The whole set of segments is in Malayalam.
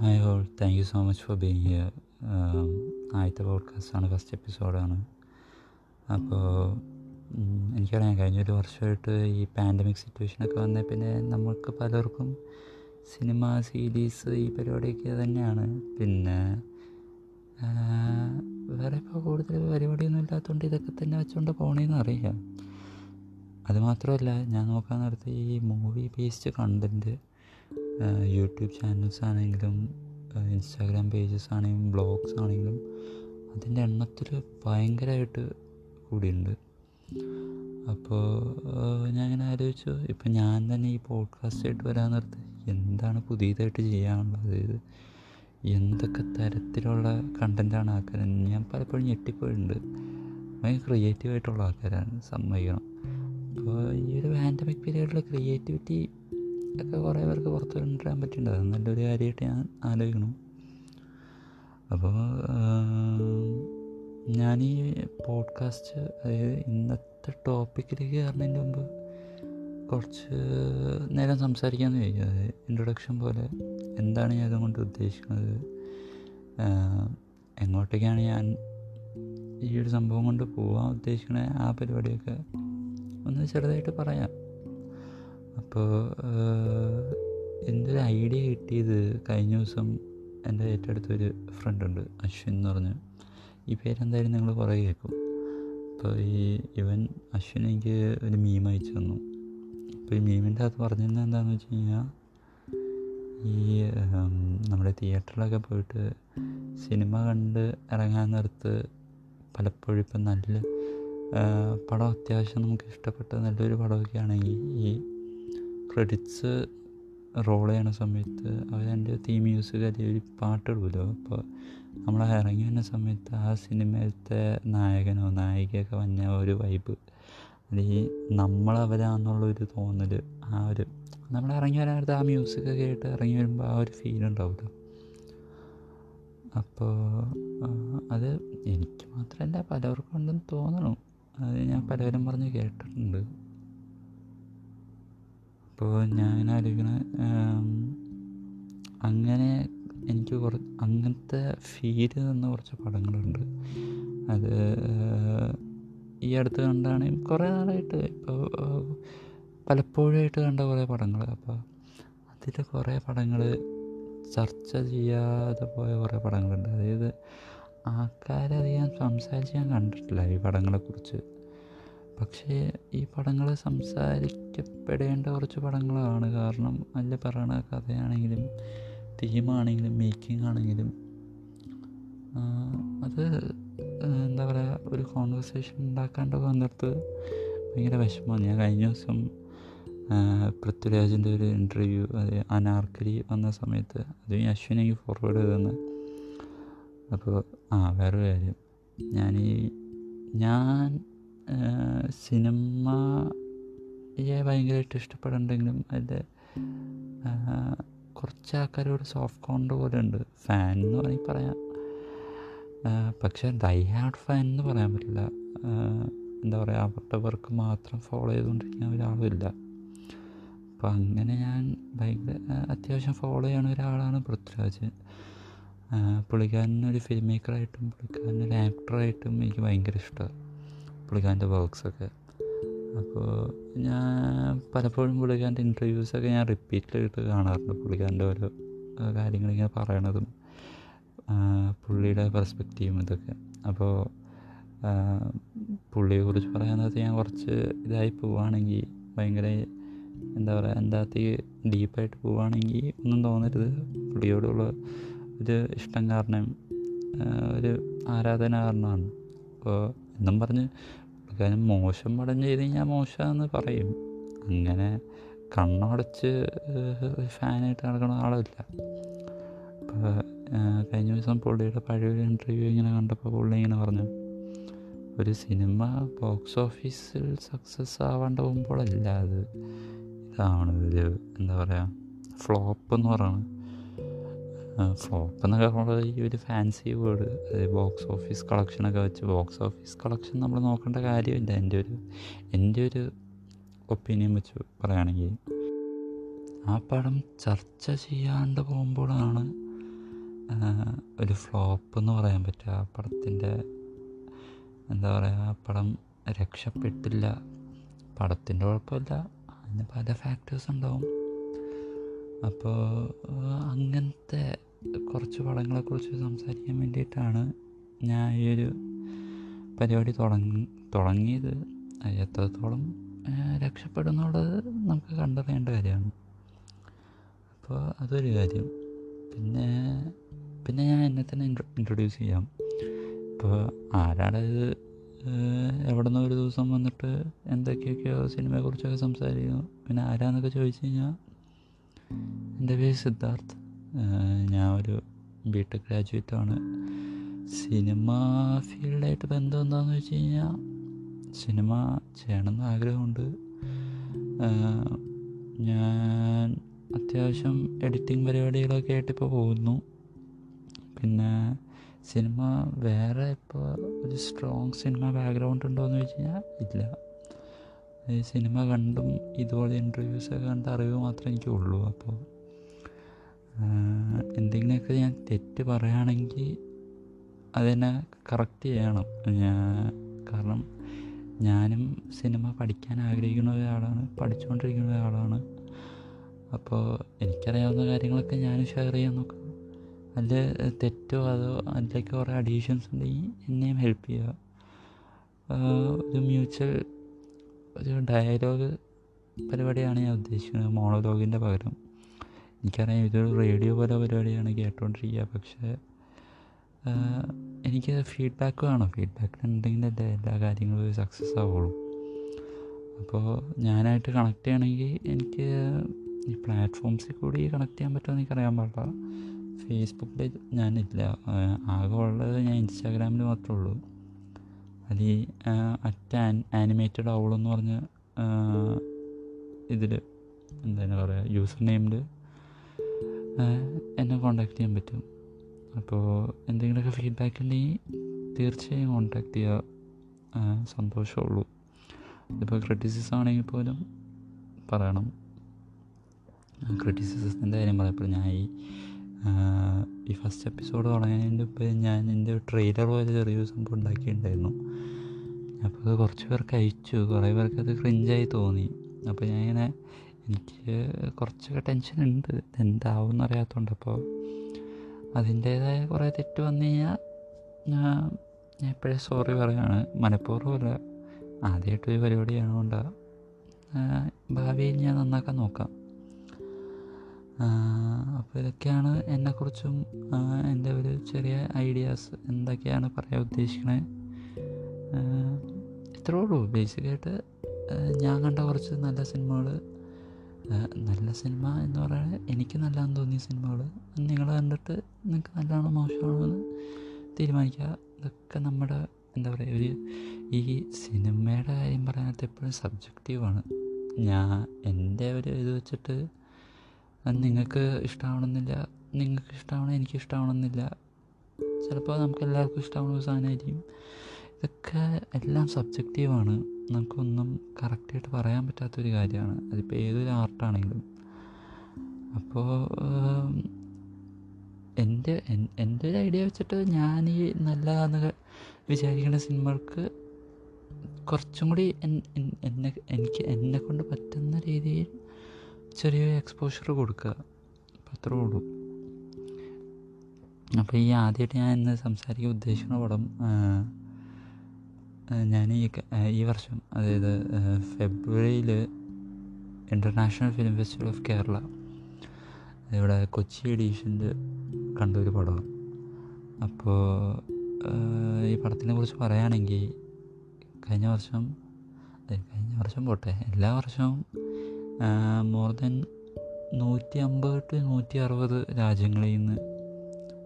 Hi all thank you so much for being here ആദ്യത്തെ പോഡ്കാസ്റ്റാണ് ഫസ്റ്റ് എപ്പിസോഡാണ് അപ്പോൾ എനിക്കറിയാം കഴിഞ്ഞൊരു വർഷമായിട്ട് ഈ പാൻഡമിക് സിറ്റുവേഷനൊക്കെ വന്നേ പിന്നെ നമ്മൾക്ക് പലർക്കും സിനിമ സീരീസ് ഈ പരിപാടിയൊക്കെ തന്നെയാണ്. പിന്നെ വേറെ ഇപ്പോൾ കൂടുതൽ പരിപാടിയൊന്നും ഇല്ലാത്തതുകൊണ്ട് ഇതൊക്കെ തന്നെ വെച്ചുകൊണ്ട് പോകണമെന്ന് അറിയാം. അതുമാത്രമല്ല ഞാൻ നോക്കാൻ നേരത്തെ ഈ movie based content YouTube channels ആണെങ്കിലും ഇൻസ്റ്റാഗ്രാം പേജസ് ആണെങ്കിലും ബ്ലോഗ്സ് ആണെങ്കിലും അതിന്റെ എണ്ണത്തിൽ ഭയങ്കരമായിട്ട് കൂടിയുണ്ട് അപ്പോൾ ഞാൻ ഇങ്ങനെ ആലോചിച്ചു ഇപ്പം ഞാൻ തന്നെ ഈ പോഡ്കാസ്റ്റായിട്ട് വരാൻ നിർത്തി. എന്താണ് പുതിയതായിട്ട് ചെയ്യാനുള്ളത്? അതായത് എന്തൊക്കെ തരത്തിലുള്ള കണ്ടന്റാണ് ആക്കാൻ ഞാൻ പലപ്പോഴും ഞെട്ടിപ്പോയിട്ടുണ്ട്. ഭയങ്കര ക്രിയേറ്റീവായിട്ടുള്ള ആൾക്കാരാണ്. സമ്മതിക്കണം. അപ്പോൾ ഈ ഒരു പാൻഡമിക് പീരീഡിൽ ക്രിയേറ്റിവിറ്റി ഒക്കെ കുറേ പേർക്ക് പുറത്ത് കൊണ്ടുവരാൻ പറ്റിയിട്ടുണ്ട്. അത് നല്ലൊരു കാര്യമായിട്ട് ഞാൻ ആലോചിക്കണം അപ്പോൾ ഞാൻ ഈ പോഡ്കാസ്റ്റ് അതായത് ഇന്നത്തെ ടോപ്പിക്കിലേക്ക് കയറുന്നതിന് മുമ്പ് കുറച്ച് നേരം സംസാരിക്കാമെന്ന് ചോദിക്കും അതായത് ഇൻട്രൊഡക്ഷൻ പോലെ എന്താണ് ഞാൻ അതുകൊണ്ട് ഉദ്ദേശിക്കുന്നത്? എങ്ങോട്ടേക്കാണ് ഞാൻ ഈ ഒരു സംഭവം കൊണ്ട് പോകാൻ ഉദ്ദേശിക്കണ ആ പരിപാടിയൊക്കെ ഒന്ന് ചെറുതായിട്ട് പറയാം. അപ്പോൾ ഒരു ഐഡിയ കിട്ടിയത്? കഴിഞ്ഞ ദിവസം എന്റെ ഏറ്റവും അടുത്തൊരു ഫ്രണ്ടുണ്ട് അശ്വിൻ എന്ന് പറഞ്ഞു. ഈ പേരെന്തായാലും നിങ്ങൾ കുറേ കേൾക്കും. അപ്പോൾ ഈ ഇവൻ അശ്വിൻ എനിക്ക് ഒരു മീം അയച്ചു തന്നു. അപ്പോൾ ഈ മീമിന്റെ അകത്ത് പറഞ്ഞിരുന്നത് എന്താണെന്ന് വെച്ച് കഴിഞ്ഞാൽ ഈ നമ്മുടെ തിയേറ്ററിലൊക്കെ പോയിട്ട് സിനിമ കണ്ട് ഇറങ്ങാൻ നേരത്ത് പലപ്പോഴും ഇപ്പം നല്ല പടം അത്യാവശ്യം നമുക്ക് ഇഷ്ടപ്പെട്ട നല്ലൊരു പടമൊക്കെ ആണെങ്കിൽ ഈ ക്രെഡിറ്റ്സ് റോൾ ചെയ്യണ സമയത്ത് അവരതിന്റെ തീം മ്യൂസിക് അല്ലെങ്കിൽ ഒരു പാട്ടിടുമല്ലോ. അപ്പോൾ നമ്മൾ ഇറങ്ങി വരുന്ന സമയത്ത് ആ സിനിമയിലത്തെ നായകനോ നായികയൊക്കെ വന്ന ഒരു വൈബ് അല്ലെങ്കിൽ നമ്മളവരാന്നുള്ളൊരു തോന്നൽ ആ ഒരു നമ്മൾ ഇറങ്ങി വരാനടുത്ത് ആ മ്യൂസിക് കേട്ട് ഇറങ്ങി വരുമ്പോൾ ആ ഒരു ഫീൽ ഉണ്ടാവുമല്ലോ. അപ്പോൾ അത് എനിക്ക് മാത്രമല്ല പലർക്കും ഉണ്ടെന്ന് തോന്നണം. അത് ഞാൻ പലവരും പറഞ്ഞ് കേട്ടിട്ടുണ്ട്. അപ്പോൾ ഞാൻ ആലോചിക്കുന്നത് അങ്ങനെ എനിക്ക് കുറ അങ്ങനത്തെ ഫീൽ തന്ന കുറച്ച് പടങ്ങളുണ്ട്. അത് ഈ അടുത്ത് കണ്ടാണ് കുറേ നാളായിട്ട് ഇപ്പോൾ പലപ്പോഴായിട്ട് കണ്ട കുറേ പടങ്ങൾ. അപ്പോൾ അതിൽ കുറേ പടങ്ങൾ ചർച്ച ചെയ്യാതെ പോയ കുറേ പടങ്ങളുണ്ട്. അതായത് ആൾക്കാരധികം സംസാരിച്ച് ഞാൻ കണ്ടിട്ടില്ല ഈ പടങ്ങളെക്കുറിച്ച്. പക്ഷേ ഈ പടങ്ങൾ സംസാരിക്കപ്പെടേണ്ട കുറച്ച് പടങ്ങളാണ്. കാരണം അതിൽ പറയണ കഥയാണെങ്കിലും തീമാണെങ്കിലും മേക്കിംഗ് ആണെങ്കിലും അത് എന്താ പറയുക ഒരു കോൺവെർസേഷൻ ഉണ്ടാക്കാണ്ടൊക്കെ വന്നിടത്ത് ഭയങ്കര വിഷമമാണ്. ഞാൻ കഴിഞ്ഞ ദിവസം പൃഥ്വിരാജിന്റെ ഒരു ഇന്റർവ്യൂ അത് അനാർക്കലി വന്ന സമയത്ത് അത് ഈ അശ്വിനെനിക്ക് ഫോർവേഡ് ചെയ്തെന്ന് അപ്പോൾ ആ വേറൊരു കാര്യം. ഞാൻ ഈ ഞാൻ സിനിമയെ ഭയങ്കരമായിട്ട് ഇഷ്ടപ്പെടുന്നുണ്ടെങ്കിലും അതിന്റെ കുറച്ച് ആൾക്കാരോട് സോഫ്റ്റ് കോണ്ട് പോലെ ഉണ്ട് ഫാൻ എന്ന് വേണമെങ്കിൽ പറയാം. പക്ഷേ ഡൈ ഹാർഡ് ഫാൻ എന്ന് പറയാൻ പറ്റില്ല. എന്താ പറയുക അവരുടെ വർക്ക് മാത്രം ഫോളോ ചെയ്തുകൊണ്ടിരിക്കുന്ന ഒരാളുമില്ല. അപ്പോൾ അങ്ങനെ ഞാൻ ഭയങ്കര അത്യാവശ്യം ഫോളോ ചെയ്യുന്ന ഒരാളാണ് പൃഥ്വിരാജ്. പുള്ളിക്കാരനൊരു ഫിലിം മേക്കറായിട്ടും പുള്ളിക്കാരൻ ഒരു ആക്ടറായിട്ടും എനിക്ക് ഭയങ്കര ഇഷ്ടമാണ് പുള്ളിക്കാരന്റെ വർക്ക്സൊക്കെ അപ്പോൾ ഞാൻ പലപ്പോഴും പുള്ളിക്കാരന്റെ ഇന്റർവ്യൂസൊക്കെ ഞാൻ റിപ്പീറ്റിലായിട്ട് കാണാറുണ്ട്. പുള്ളിക്കാരന്റെ ഓരോ കാര്യങ്ങളിങ്ങനെ പറയണതും പുള്ളിയുടെ പെർസ്പെക്റ്റീവും ഇതൊക്കെ. അപ്പോൾ പുള്ളിയെ കുറിച്ച് പറയാനകത്ത് ഞാൻ കുറച്ച് ഇതായി പോവുകയാണെങ്കിൽ ഭയങ്കര എന്താ പറയുക അകത്തേക്ക് ഡീപ്പായിട്ട് പോവുകയാണെങ്കിൽ ഒന്നും തോന്നരുത്. പുള്ളിയോടുള്ള ഒരു ഇഷ്ടം കാരണം ഒരു ആരാധന കാരണമാണ്. അപ്പോൾ എന്നും പറഞ്ഞ് പുള്ളിക്കാരൻ മോശം പടം ചെയ്ത് കഴിഞ്ഞാൽ മോശമെന്ന് പറയും. അങ്ങനെ കണ്ണടച്ച് ഫാനായിട്ട് നടക്കുന്ന ആളല്ല. അപ്പോൾ കഴിഞ്ഞ ദിവസം പുള്ളിയുടെ പഴയ ഒരു ഇന്റർവ്യൂ ഇങ്ങനെ കണ്ടപ്പോൾ പുള്ളി ഇങ്ങനെ പറഞ്ഞു. ഒരു സിനിമ ബോക്സ് ഓഫീസിൽ സക്സസ് ആവാണ്ട് പോകുമ്പോഴല്ല അത്. ഇതാണ് ഒരു എന്താ പറയുക ഫ്ലോപ്പ് എന്ന് പറയുന്നത് ഫ്ലോപ്പ് എന്നൊക്കെ പറഞ്ഞാൽ ഈ ഒരു ഫാൻസി വേർഡ് ബോക്സ് ഓഫീസ് കളക്ഷനൊക്കെ വെച്ച് ബോക്സ് ഓഫീസ് കളക്ഷൻ നമ്മൾ നോക്കേണ്ട കാര്യമില്ല. എന്റെ ഒരു എന്റെ ഒരു ഒപ്പീനിയൻ വെച്ച് പറയുകയാണെങ്കിൽ ആ പടം ചർച്ച ചെയ്യാണ്ട് പോകുമ്പോഴാണ് ഒരു ഫ്ലോപ്പ് എന്ന് പറയാൻ പറ്റുക. ആ പടത്തിന്റെ എന്താ പറയുക ആ പടം രക്ഷപ്പെട്ടില്ല. പടത്തിന്റെ കുഴപ്പമില്ല. അതിന് പല ഫാക്ടേഴ്സ് ഉണ്ടാവും. അപ്പോൾ അങ്ങനത്തെ കുറച്ച് പടങ്ങളെക്കുറിച്ച് സംസാരിക്കാൻ വേണ്ടിയിട്ടാണ് ഞാൻ ഈ ഒരു പരിപാടി തുടങ്ങി തുടങ്ങിയത്. എത്രത്തോളം രക്ഷപ്പെടുന്നുള്ളത് നമുക്ക് കണ്ടറിയേണ്ട കാര്യമാണ്. അപ്പോൾ അതൊരു കാര്യം. പിന്നെ പിന്നെ ഞാൻ എന്നെ തന്നെ ഇൻട്രൊഡ്യൂസ് ചെയ്യാം. ഇപ്പോൾ ആരാണ് ഇത്? എവിടെ നിന്ന് ഒരു ദിവസം വന്നിട്ട് എന്തൊക്കെയൊക്കെയോ സിനിമയെക്കുറിച്ചൊക്കെ സംസാരിക്കുന്നു. പിന്നെ ആരാന്നൊക്കെ ചോദിച്ചു കഴിഞ്ഞാൽ എന്റെ പേര് സിദ്ധാർത്ഥ്. ഞാൻ ഒരു ബി ടെക് ഗ്രാജുവേറ്റാണ് സിനിമ ഫീൽഡായിട്ട് ബന്ധം എന്താണെന്ന് വെച്ച് കഴിഞ്ഞാൽ സിനിമ ചെയ്യണമെന്ന് ആഗ്രഹമുണ്ട്. ഞാൻ അത്യാവശ്യം എഡിറ്റിംഗ് പരിപാടികളൊക്കെ ആയിട്ട് ഇപ്പോൾ പോകുന്നു. പിന്നെ സിനിമ വേറെ ഇപ്പോൾ ഒരു സ്ട്രോങ് സിനിമ ബാക്ക്ഗ്രൗണ്ട് ഉണ്ടോ എന്ന് വെച്ച് കഴിഞ്ഞാൽ ഇല്ല. സിനിമ കണ്ടും ഇതുപോലെ ഇന്റർവ്യൂസൊക്കെ കണ്ട അറിവ് മാത്രമേ എനിക്കുള്ളൂ. അപ്പോൾ എന്തെങ്കിലുമൊക്കെ ഞാൻ തെറ്റ് പറയുകയാണെങ്കിൽ അതിനെ കറക്റ്റ് ചെയ്യണം. ഞാൻ കാരണം ഞാനും സിനിമ പഠിക്കാൻ ആഗ്രഹിക്കുന്ന ഒരാളാണ് പഠിച്ചുകൊണ്ടിരിക്കുന്ന ഒരാളാണ്. അപ്പോൾ എനിക്കറിയാവുന്ന കാര്യങ്ങളൊക്കെ ഞാനും ഷെയർ ചെയ്യാൻ നോക്കാം. അതിൽ തെറ്റോ അതോ അതിലേക്ക് കുറേ അഡീഷൻസ് ഉണ്ടെങ്കിൽ എന്നെയും ഹെൽപ്പ് ചെയ്യുക. ഒരു മ്യൂച്വൽ ഒരു ഡയലോഗ് പരിപാടിയാണ് ഞാൻ ഉദ്ദേശിക്കുന്നത് മോണോലോഗിന്റെ പകരം. എനിക്കറിയാം ഇതൊരു റേഡിയോ പോലെ പരിപാടിയാണ് കേട്ടുകൊണ്ടിരിക്കുക പക്ഷേ എനിക്ക് ഫീഡ്ബാക്ക് വേണം. ഫീഡ്ബാക്ക് ഉണ്ടെങ്കിലല്ലേ എല്ലാ കാര്യങ്ങളും സക്സസ് ആവുള്ളൂ. അപ്പോൾ ഞാനായിട്ട് കണക്ട് ചെയ്യണമെങ്കിൽ എനിക്ക് ഈ പ്ലാറ്റ്ഫോംസിൽ കൂടി കണക്ട് ചെയ്യാൻ പറ്റുമെന്ന് എനിക്കറിയാൻ പാടില്ല. ഫേസ്ബുക്കിൽ ഞാനില്ല. ആകെ ഉള്ളത് ഞാൻ ഇൻസ്റ്റാഗ്രാമിൽ മാത്രമേ ഉള്ളൂ. അതിൽ അറ്റ് ആനിമേറ്റഡ് ഔൾ എന്ന് പറഞ്ഞ ഇതിൽ എന്താണ് പറയുക യൂസർ നെയിമിൽ എന്നെ കോണ്ടാക്ട് ചെയ്യാൻ പറ്റും. അപ്പോൾ എന്തെങ്കിലുമൊക്കെ ഫീഡ്ബാക്ക് ഉണ്ടെങ്കിൽ തീർച്ചയായും കോണ്ടാക്ട് ചെയ്യുക സന്തോഷമുള്ളൂ ഇതിപ്പോൾ ക്രിറ്റിസിസം ആണെങ്കിൽ പോലും പറയണം. ക്രിറ്റിസിസത്തിന്റെ കാര്യം പറയപ്പോൾ ഞാൻ ഈ ഈ ഫസ്റ്റ് എപ്പിസോഡ് തുടങ്ങുന്നതിന്റെ മുമ്പ് ഞാൻ എന്റെ ട്രെയിലർ പോലെ ചെറിയൊരു സംഭവം ഉണ്ടാക്കിയിട്ടുണ്ടായിരുന്നു. അപ്പോൾ അത് കുറച്ച് പേർക്ക് അയച്ചു. കുറേ പേർക്ക് അത് ക്രിഞ്ചായി തോന്നി. അപ്പോൾ ഞാൻ ഇങ്ങനെ എനിക്ക് കുറച്ചൊക്കെ ടെൻഷൻ ഉണ്ട്. എന്താവും എന്നറിയാത്തതുകൊണ്ട് അപ്പോൾ അതിന്റേതായ കുറേ തെറ്റ് വന്നു കഴിഞ്ഞാൽ ഞാൻ ഞാൻ എപ്പോഴേ സോറി പറയുകയാണ് മനഃപൂർവമല്ല. ആദ്യമായിട്ട് ഒരു പരിപാടി ചെയ്യണോണ്ട് ഭാവിയിൽ ഞാൻ നന്നാക്കാൻ നോക്കാം. അപ്പോൾ ഇതൊക്കെയാണ് എന്നെക്കുറിച്ചും എന്റെ ഒരു ചെറിയ ഐഡിയാസ് എന്തൊക്കെയാണ് പറയാൻ ഉദ്ദേശിക്കുന്നത് ഇത്രേ ഉള്ളൂ. ബേസിക്കായിട്ട് ഞാൻ കണ്ട കുറച്ച് നല്ല സിനിമകൾ നല്ല സിനിമ എന്ന് പറയുന്നത് എനിക്ക് നല്ലതെന്ന് തോന്നിയ സിനിമകൾ നിങ്ങൾ കണ്ടിട്ട് നിങ്ങൾക്ക് നല്ലതാണോ മോശമാണോ എന്ന് തീരുമാനിക്കുക. ഇതൊക്കെ നമ്മുടെ എന്താ പറയുക ഒരു ഈ സിനിമയുടെ കാര്യം പറയാനത്ത് എപ്പോഴും സബ്ജക്റ്റീവാണ് ഞാൻ എന്റെ ഒരു ഇത് വെച്ചിട്ട് നിങ്ങൾക്ക് ഇഷ്ടമാവണമെന്നില്ല നിങ്ങൾക്ക് ഇഷ്ടമാവണം എനിക്ക് ഇഷ്ടമാവണമെന്നില്ല ചിലപ്പോൾ നമുക്ക് എല്ലാവർക്കും ഇഷ്ടമാവുന്ന ഒരു സാധനമായിരിക്കും. ഇതൊക്കെ എല്ലാം സബ്ജക്റ്റീവാണ് നമുക്കൊന്നും കറക്റ്റായിട്ട് പറയാൻ പറ്റാത്തൊരു കാര്യമാണ്. അതിപ്പോൾ ഏതൊരു ആർട്ടാണെങ്കിലും. അപ്പോൾ എന്റെ എന്റെ ഒരു ഐഡിയ വെച്ചിട്ട് ഞാൻ ഈ നല്ല വിചാരിക്കുന്ന സിനിമകൾക്ക് കുറച്ചും കൂടി എന്നെ എനിക്ക് എന്നെ കൊണ്ട് പറ്റുന്ന രീതിയിൽ ചെറിയൊരു എക്സ്പോഷർ കൊടുക്കുക. അത്രേ ഉള്ളൂ. അപ്പോൾ ഈ ആദ്യമായിട്ട് ഞാൻ ഇന്ന് സംസാരിക്കാൻ ഉദ്ദേശിക്കുന്ന പടം ഞാൻ ഈ ഈ വർഷം അതായത് ഫെബ്രുവരിയിൽ international film festival of Kerala ഇവിടെ കൊച്ചി എഡീഷനിൽ കണ്ട ഒരു പടമാണ് അപ്പോൾ ഈ പടത്തിനെ കുറിച്ച് പറയുകയാണെങ്കിൽ കഴിഞ്ഞ വർഷം കഴിഞ്ഞ വർഷം പോട്ടെ എല്ലാ വർഷവും മോർ ദൻ നൂറ്റി അമ്പത് ടു നൂറ്റി അറുപത് രാജ്യങ്ങളിൽ നിന്ന്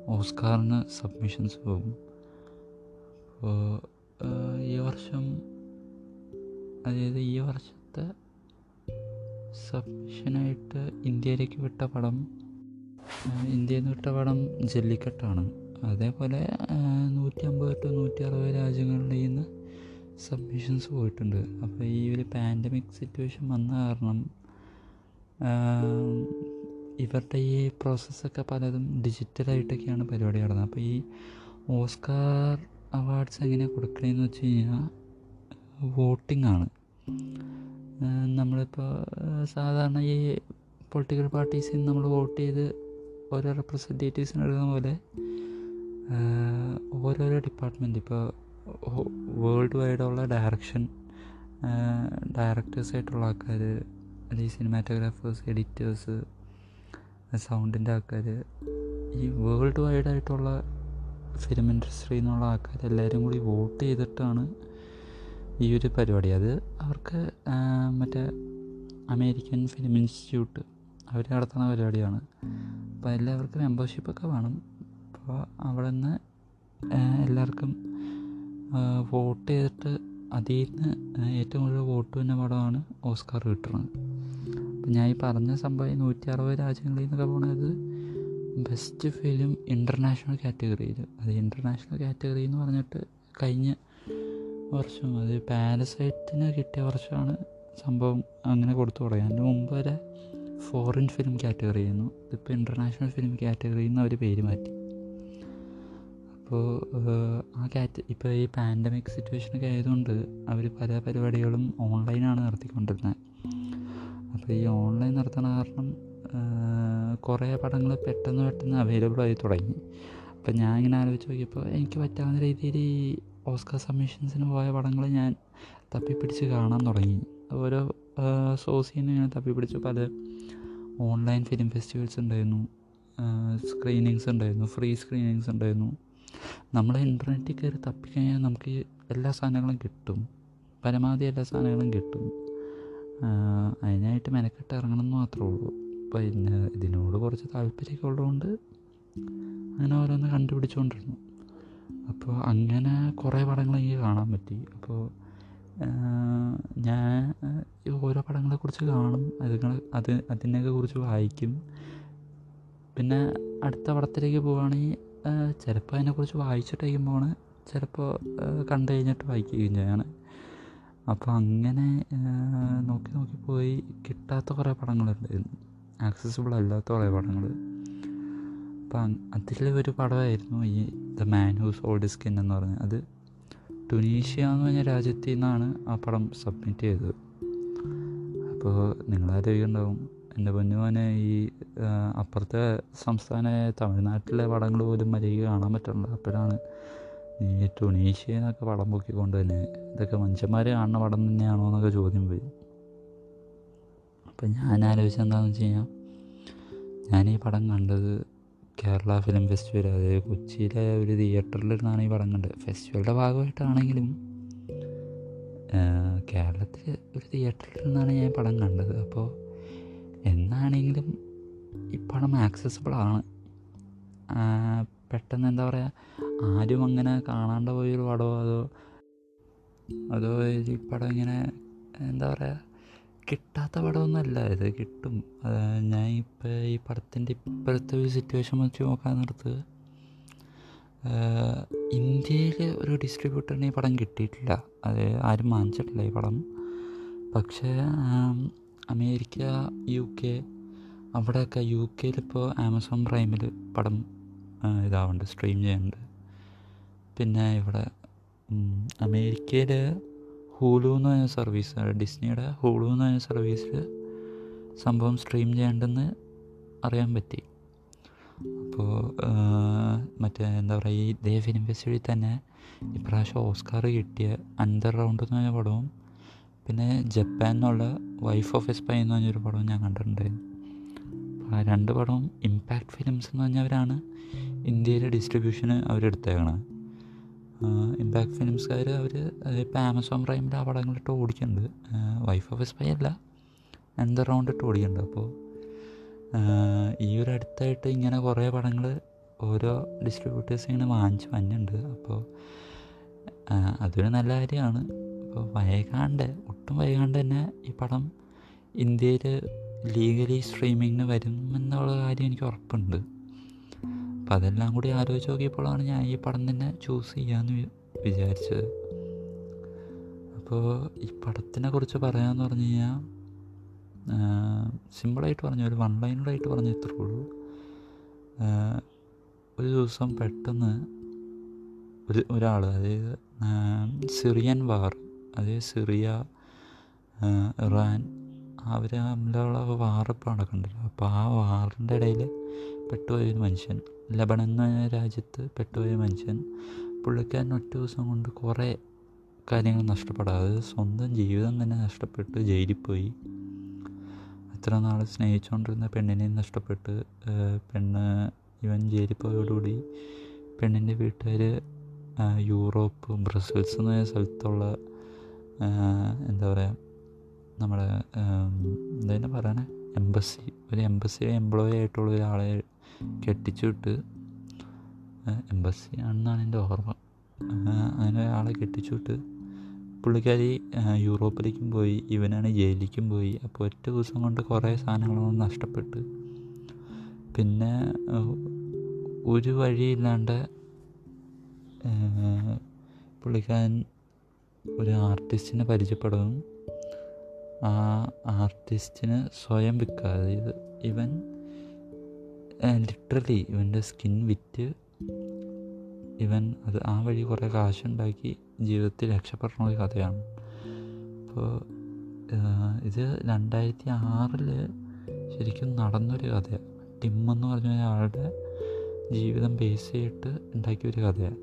ഓസ്കാറിന് സബ്മിഷൻസ് പോകും. അപ്പോൾ ഈ വർഷം അതായത് ഈ വർഷത്തെ സബ്മിഷനായിട്ട് ഇന്ത്യയിലേക്ക് വിട്ട പടം ഇന്ത്യയിൽ നിന്ന് വിട്ട പടം ജല്ലിക്കെട്ടാണ്. അതേപോലെ നൂറ്റി അമ്പത് ടു നൂറ്റി അറുപത് രാജ്യങ്ങളിൽ നിന്ന് സബ്മിഷൻസ് പോയിട്ടുണ്ട്. അപ്പോൾ ഈ ഒരു പാൻഡമിക് സിറ്റുവേഷൻ വന്ന കാരണം ഇവരുടെ ഈ പ്രോസസ്സൊക്കെ പലതും ഡിജിറ്റലായിട്ടൊക്കെയാണ് പരിപാടി നടന്നത്. അപ്പോൾ ഈ ഓസ്കാർ അവാർഡ്സ് എങ്ങനെ കൊടുക്കണമെന്ന് വെച്ച് കഴിഞ്ഞാൽ വോട്ടിംഗ് ആണ്. നമ്മളിപ്പോൾ സാധാരണ ഈ പൊളിറ്റിക്കൽ പാർട്ടീസിൽ നമ്മൾ വോട്ട് ചെയ്ത് ഓരോ റെപ്രസെന്റേറ്റീവ്സിന് എടുക്കുന്ന പോലെ ഓരോരോ ഡിപ്പാർട്ട്മെന്റ് ഇപ്പോൾ വേൾഡ് വൈഡുള്ള ഡയറക്ഷൻ ഡയറക്ടേഴ്സായിട്ടുള്ള ആൾക്കാർ അല്ലെങ്കിൽ സിനിമാറ്റോഗ്രാഫേഴ്സ് എഡിറ്റേഴ്സ് സൗണ്ടിന്റെ ആൾക്കാർ ഈ വേൾഡ് വൈഡായിട്ടുള്ള ഫിലിം ഇൻഡസ്ട്രിയിൽ നിന്നുള്ള ആൾക്കാർ എല്ലാവരും കൂടി വോട്ട് ചെയ്തിട്ടാണ് ഈ ഒരു പരിപാടി. അത് അവർക്ക് മറ്റേ അമേരിക്കൻ ഫിലിം ഇൻസ്റ്റിറ്റ്യൂട്ട് അവർ നടത്തുന്ന പരിപാടിയാണ്. അപ്പോൾ എല്ലാവർക്കും മെമ്പർഷിപ്പൊക്കെ വേണം. അപ്പോൾ അവിടെ നിന്ന് എല്ലാവർക്കും വോട്ട് ചെയ്തിട്ട് അതിൽ നിന്ന് ഏറ്റവും കൂടുതൽ വോട്ട് വന്ന പടമാണ് ഓസ്കാർ കിട്ടുന്നത് അപ്പം ഞാൻ ഈ പറഞ്ഞ സംഭവം നൂറ്റി അറുപത് രാജ്യങ്ങളിൽ നിന്നൊക്കെ പോണത് ബെസ്റ്റ് ഫിലിം ഇന്റർനാഷണൽ കാറ്റഗറിയിൽ അത് ഇന്റർനാഷണൽ കാറ്റഗറി എന്ന് പറഞ്ഞിട്ട് കഴിഞ്ഞ വർഷം അത് പാരസൈറ്റിന് കിട്ടിയ വർഷമാണ് സംഭവം അങ്ങനെ കൊടുത്തു തുടങ്ങി അതിന് മുമ്പ് വരെ ഫോറിൻ ഫിലിം കാറ്റഗറി ആയിരുന്നു. ഇതിപ്പോൾ ഇന്റർനാഷണൽ ഫിലിം കാറ്റഗറിയിൽ നിന്ന് അവർ പേര് മാറ്റി. അപ്പോൾ ആ കാറ്റ് ഇപ്പോൾ ഈ പാൻഡമിക് സിറ്റുവേഷനൊക്കെ ആയതുകൊണ്ട് അവർ പല പരിപാടികളും ഓൺലൈനാണ് നടത്തിക്കൊണ്ടിരുന്നത്. അപ്പോൾ ഈ ഓൺലൈൻ നടത്തണ കാരണം കുറേ പടങ്ങൾ പെട്ടെന്ന് പെട്ടെന്ന് അവൈലബിൾ ആയി തുടങ്ങി. അപ്പം ഞാൻ ഇങ്ങനെ ആലോചിച്ച് നോക്കിയപ്പോൾ എനിക്ക് പറ്റാവുന്ന രീതിയിൽ ഈ ഓസ്കാർ സബ്മിഷൻസിന് പോയ പടങ്ങൾ ഞാൻ തപ്പിപ്പിടിച്ച് കാണാൻ തുടങ്ങി. ഓരോ സോഴ്സിൽ നിന്ന് ഇങ്ങനെ തപ്പിപ്പിടിച്ച്. പല ഓൺലൈൻ ഫിലിം ഫെസ്റ്റിവൽസ് ഉണ്ടായിരുന്നു. സ്ക്രീനിങ്സ് ഉണ്ടായിരുന്നു. ഫ്രീ സ്ക്രീനിങ്സ് ഉണ്ടായിരുന്നു. നമ്മൾ ഇന്റർനെറ്റിൽ കയറി തപ്പിക്കഴിഞ്ഞാൽ നമുക്ക് എല്ലാ സാധനങ്ങളും കിട്ടും. പരമാവധി എല്ലാ സാധനങ്ങളും കിട്ടും. അതിനായിട്ട് മെനക്കെട്ട് ഇറങ്ങണം എന്ന് മാത്രമേ ഉള്ളൂ. പിന്നെ ഇതിനോട് കുറച്ച് താല്പര്യമൊക്കെ ഉള്ളതുകൊണ്ട് അങ്ങനെ ഓരോന്ന് കണ്ടുപിടിച്ചുകൊണ്ടിരുന്നു. അപ്പോൾ അങ്ങനെ കുറേ പടങ്ങൾ എനിക്ക് കാണാൻ പറ്റി. അപ്പോൾ ഞാൻ ഓരോ പടങ്ങളെക്കുറിച്ച് കാണും. അതുങ്ങൾ അത് അതിനെയൊക്കെ കുറിച്ച് വായിക്കും. പിന്നെ അടുത്ത പടത്തിലേക്ക് പോവുകയാണെങ്കിൽ ചിലപ്പോൾ അതിനെക്കുറിച്ച് വായിച്ചിട്ടായിരിക്കുമ്പോൾ ചിലപ്പോൾ കണ്ടു കഴിഞ്ഞിട്ട് വായിക്കുകയും ചെയ്യാണ്. അപ്പോൾ അങ്ങനെ നോക്കി നോക്കി പോയി കിട്ടാത്ത കുറേ പടങ്ങളുണ്ടായിരുന്നു ആക്സസിബിൾ അല്ലാത്ത കുറേ പടങ്ങൾ അപ്പം അതിൽ ഒരു പടമായിരുന്നു ഈ the man whose old skin എന്ന് പറഞ്ഞത്. അത് ടുനീഷ്യ എന്ന് പറഞ്ഞ രാജ്യത്തിൽ നിന്നാണ് ആ പടം സബ്മിറ്റ് ചെയ്തത്. അപ്പോൾ നിങ്ങളാലോചിക്കുന്നുണ്ടാവും എന്റെ പൊന്നുമോനെ ഈ അപ്പുറത്തെ സംസ്ഥാനമായ തമിഴ്നാട്ടിലെ പടങ്ങൾ പോലും മര്യാദയ്ക്ക് കാണാൻ പറ്റുന്നുണ്ട് അപ്പോഴാണ് ഈ ടുണീഷ്യ എന്നൊക്കെ പടം പൊക്കിക്കൊണ്ട് തന്നെ ഇതൊക്കെ മനുഷ്യന്മാർ കാണുന്ന പടം തന്നെയാണോ എന്നൊക്കെ ചോദ്യം പോയി അപ്പം ഞാൻ ആലോചിച്ചത് എന്താണെന്ന് വെച്ച് കഴിഞ്ഞാൽ ഞാൻ ഈ പടം കണ്ടത് കേരള ഫിലിം ഫെസ്റ്റിവൽ അതായത് കൊച്ചിയിലെ ഒരു തിയേറ്ററിലിരുന്നാണ് ഈ പടം കണ്ടത്. ഫെസ്റ്റിവലിന്റെ ഭാഗമായിട്ടാണെങ്കിലും കേരളത്തിൽ ഒരു തിയേറ്ററിലിരുന്നാണ് ഞാൻ പടം കണ്ടത്. അപ്പോൾ എന്നാണെങ്കിലും ഈ പടം ആക്സസിബിൾ ആണ്. പെട്ടെന്ന് എന്താ പറയുക ആരും അങ്ങനെ കാണാണ്ട് പോയൊരു പടമോ അതോ അതോ ഈ പടം ഇങ്ങനെ എന്താ പറയുക കിട്ടാത്ത പടമൊന്നുമല്ല. ഇത് കിട്ടും. ഞാൻ ഇപ്പോൾ ഈ പടത്തിന്റെ ഇപ്പോഴത്തെ ഒരു സിറ്റുവേഷൻ വെച്ച് നോക്കാൻ നിർത്ത് ഇന്ത്യയിൽ ഒരു ഡിസ്ട്രിബ്യൂട്ടറിന് ഈ പടം കിട്ടിയിട്ടില്ല. അത് ആരും വാങ്ങിച്ചിട്ടില്ല ഈ പടം. പക്ഷേ അമേരിക്ക യു കെ അവിടെയൊക്കെ യു കെയിലിപ്പോൾ ആമസോൺ പ്രൈമിൽ പടം ഇതാവുന്നുണ്ട് സ്ട്രീം ചെയ്യുന്നുണ്ട്. പിന്നെ ഇവിടെ അമേരിക്കയിൽ ഹൂലു എന്ന് പറഞ്ഞ സർവീസ് ഡിസ്നിയുടെ ഹൂലു എന്ന് പറഞ്ഞ സർവീസിൽ സംഭവം സ്ട്രീം ചെയ്യേണ്ടെന്ന് അറിയാൻ പറ്റി. അപ്പോൾ മറ്റേ എന്താ പറയുക ഈ ദേ ഫിലിം ഫെസ്റ്റിവലിൽ തന്നെ ഇപ്രാവശ്യം ഓസ്കാർ കിട്ടിയ അണ്ടർ റൗണ്ട് എന്ന് പറഞ്ഞ പടവും പിന്നെ ജപ്പാൻ എന്നുള്ള വൈഫ് ഓഫ് എസ് സ്പൈ എന്ന് പറഞ്ഞൊരു പടവും ഞാൻ കണ്ടിട്ടുണ്ടായിരുന്നു ആ രണ്ട് പടവും ഇമ്പാക്ട് ഫിലിംസ് എന്ന് പറഞ്ഞവരാണ്. ഇന്ത്യയിലെ ഡിസ്ട്രിബ്യൂഷന് അവരെടുത്തേക്കണത്. ഇമ്പാക്ട് ഫിലിംസുകാർ അവർ ഇപ്പോൾ ആമസോൺ പ്രൈമിൽ ആ പടങ്ങളിട്ട് ഓടിക്കുന്നുണ്ട് വൈഫ് ഓഫ് സ്പൈ അല്ല. എന്ത് റൗണ്ട് ഇട്ട് ഓടിക്കുന്നുണ്ട് അപ്പോൾ ഈ ഒരു അടുത്തായിട്ട് ഇങ്ങനെ കുറേ പടങ്ങൾ ഓരോ ഡിസ്ട്രിബ്യൂട്ടേഴ്സ് ഇങ്ങനെ വാങ്ങിച്ച് വന്നിട്ടുണ്ട് അപ്പോൾ അതൊരു നല്ല കാര്യമാണ്. അപ്പോൾ വൈകാണ്ട് ഒട്ടും വൈകാണ്ട് തന്നെ ഈ പടം ഇന്ത്യയിൽ ലീഗലി സ്ട്രീമിങ്ങിന് വരുമെന്നുള്ള കാര്യം എനിക്ക് ഉറപ്പുണ്ട്. അപ്പോൾ അതെല്ലാം കൂടി ആലോചിച്ച് നോക്കിയപ്പോഴാണ് ഞാൻ ഈ പടം തന്നെ ചൂസ് ചെയ്യാമെന്ന് വിചാരിച്ചത്. അപ്പോൾ ഈ പടത്തിനെ കുറിച്ച് പറയാമെന്ന് പറഞ്ഞു കഴിഞ്ഞാൽ സിമ്പിളായിട്ട് പറഞ്ഞു ഒരു വൺ ലൈനറായിട്ട് പറഞ്ഞു ഇത്രേ ഉള്ളൂ. ഒരു ദിവസം പെട്ടെന്ന് ഒരു ഒരാൾ അതായത് സിറിയൻ വാർ അതായത് സിറിയ ഇറാൻ അവർ തമ്മിലുള്ള വാറിപ്പോൾ നടക്കുന്നുണ്ടല്ലോ അപ്പോൾ ആ വാറിന്റെ ഇടയിൽ പെട്ടുപോയൊരു മനുഷ്യൻ. ലബണൻ രാജ്യത്ത് പെട്ടുപോയ മനുഷ്യൻ പുള്ളിക്കാരൻ ഒറ്റ ദിവസം കൊണ്ട് കുറേ കാര്യങ്ങൾ നഷ്ടപ്പെടാം. അതായത് സ്വന്തം ജീവിതം തന്നെ നഷ്ടപ്പെട്ട് ജയിലിൽ പോയി. അത്ര നാൾ സ്നേഹിച്ചുകൊണ്ടിരുന്ന പെണ്ണിനെയും നഷ്ടപ്പെട്ട് പെണ്ണ് ഇവൻ ജയിലിൽ പോയതോടുകൂടി പെണ്ണിന്റെ വീട്ടുകാർ യൂറോപ്പ് ബ്രസൽസ് എന്ന സ്ഥലത്തുള്ള എന്താ പറയുക നമ്മുടെ എന്താ പറയണേ? എംബസി ഒരു എംബസി എംപ്ലോയി ആയിട്ടുള്ള ഒരാളെ കെട്ടിച്ചു വിട്ട് എംബസി ആണെന്നാണ് എന്റെ ഓർമ്മ. അങ്ങനെ ഒരാളെ കെട്ടിച്ചു വിട്ട് പുള്ളിക്കാരി യൂറോപ്പിലേക്കും പോയി ഇവനാണ് ജയിലിലേക്കും പോയി. അപ്പോൾ ഒറ്റ ദിവസം കൊണ്ട് കുറേ സാധനങ്ങളൊന്നും നഷ്ടപ്പെട്ട്. പിന്നെ ഒരു വഴിയില്ലാണ്ട് പുള്ളിക്കാരൻ ഒരു ആർട്ടിസ്റ്റിനെ പരിചയപ്പെടുകയും ആ ആർട്ടിസ്റ്റിന് സ്വയം വിൽക്കുക. അതായത് ഇവൻ ലിറ്ററലി ഇവന്റെ സ്കിൻ വിറ്റ് ഇവൻ അത് ആ വഴി കുറേ കാശുണ്ടാക്കി ജീവിതത്തിൽ രക്ഷപ്പെടുന്ന ഒരു കഥയാണ്. അപ്പോൾ ഇത് രണ്ടായിരത്തി ആറിൽ ശരിക്കും നടന്നൊരു കഥയാണ്. ടിം എന്ന് പറഞ്ഞ ഒരാളുടെ ജീവിതം ബേസ് ചെയ്തിട്ട് ഉണ്ടാക്കിയൊരു കഥയാണ്.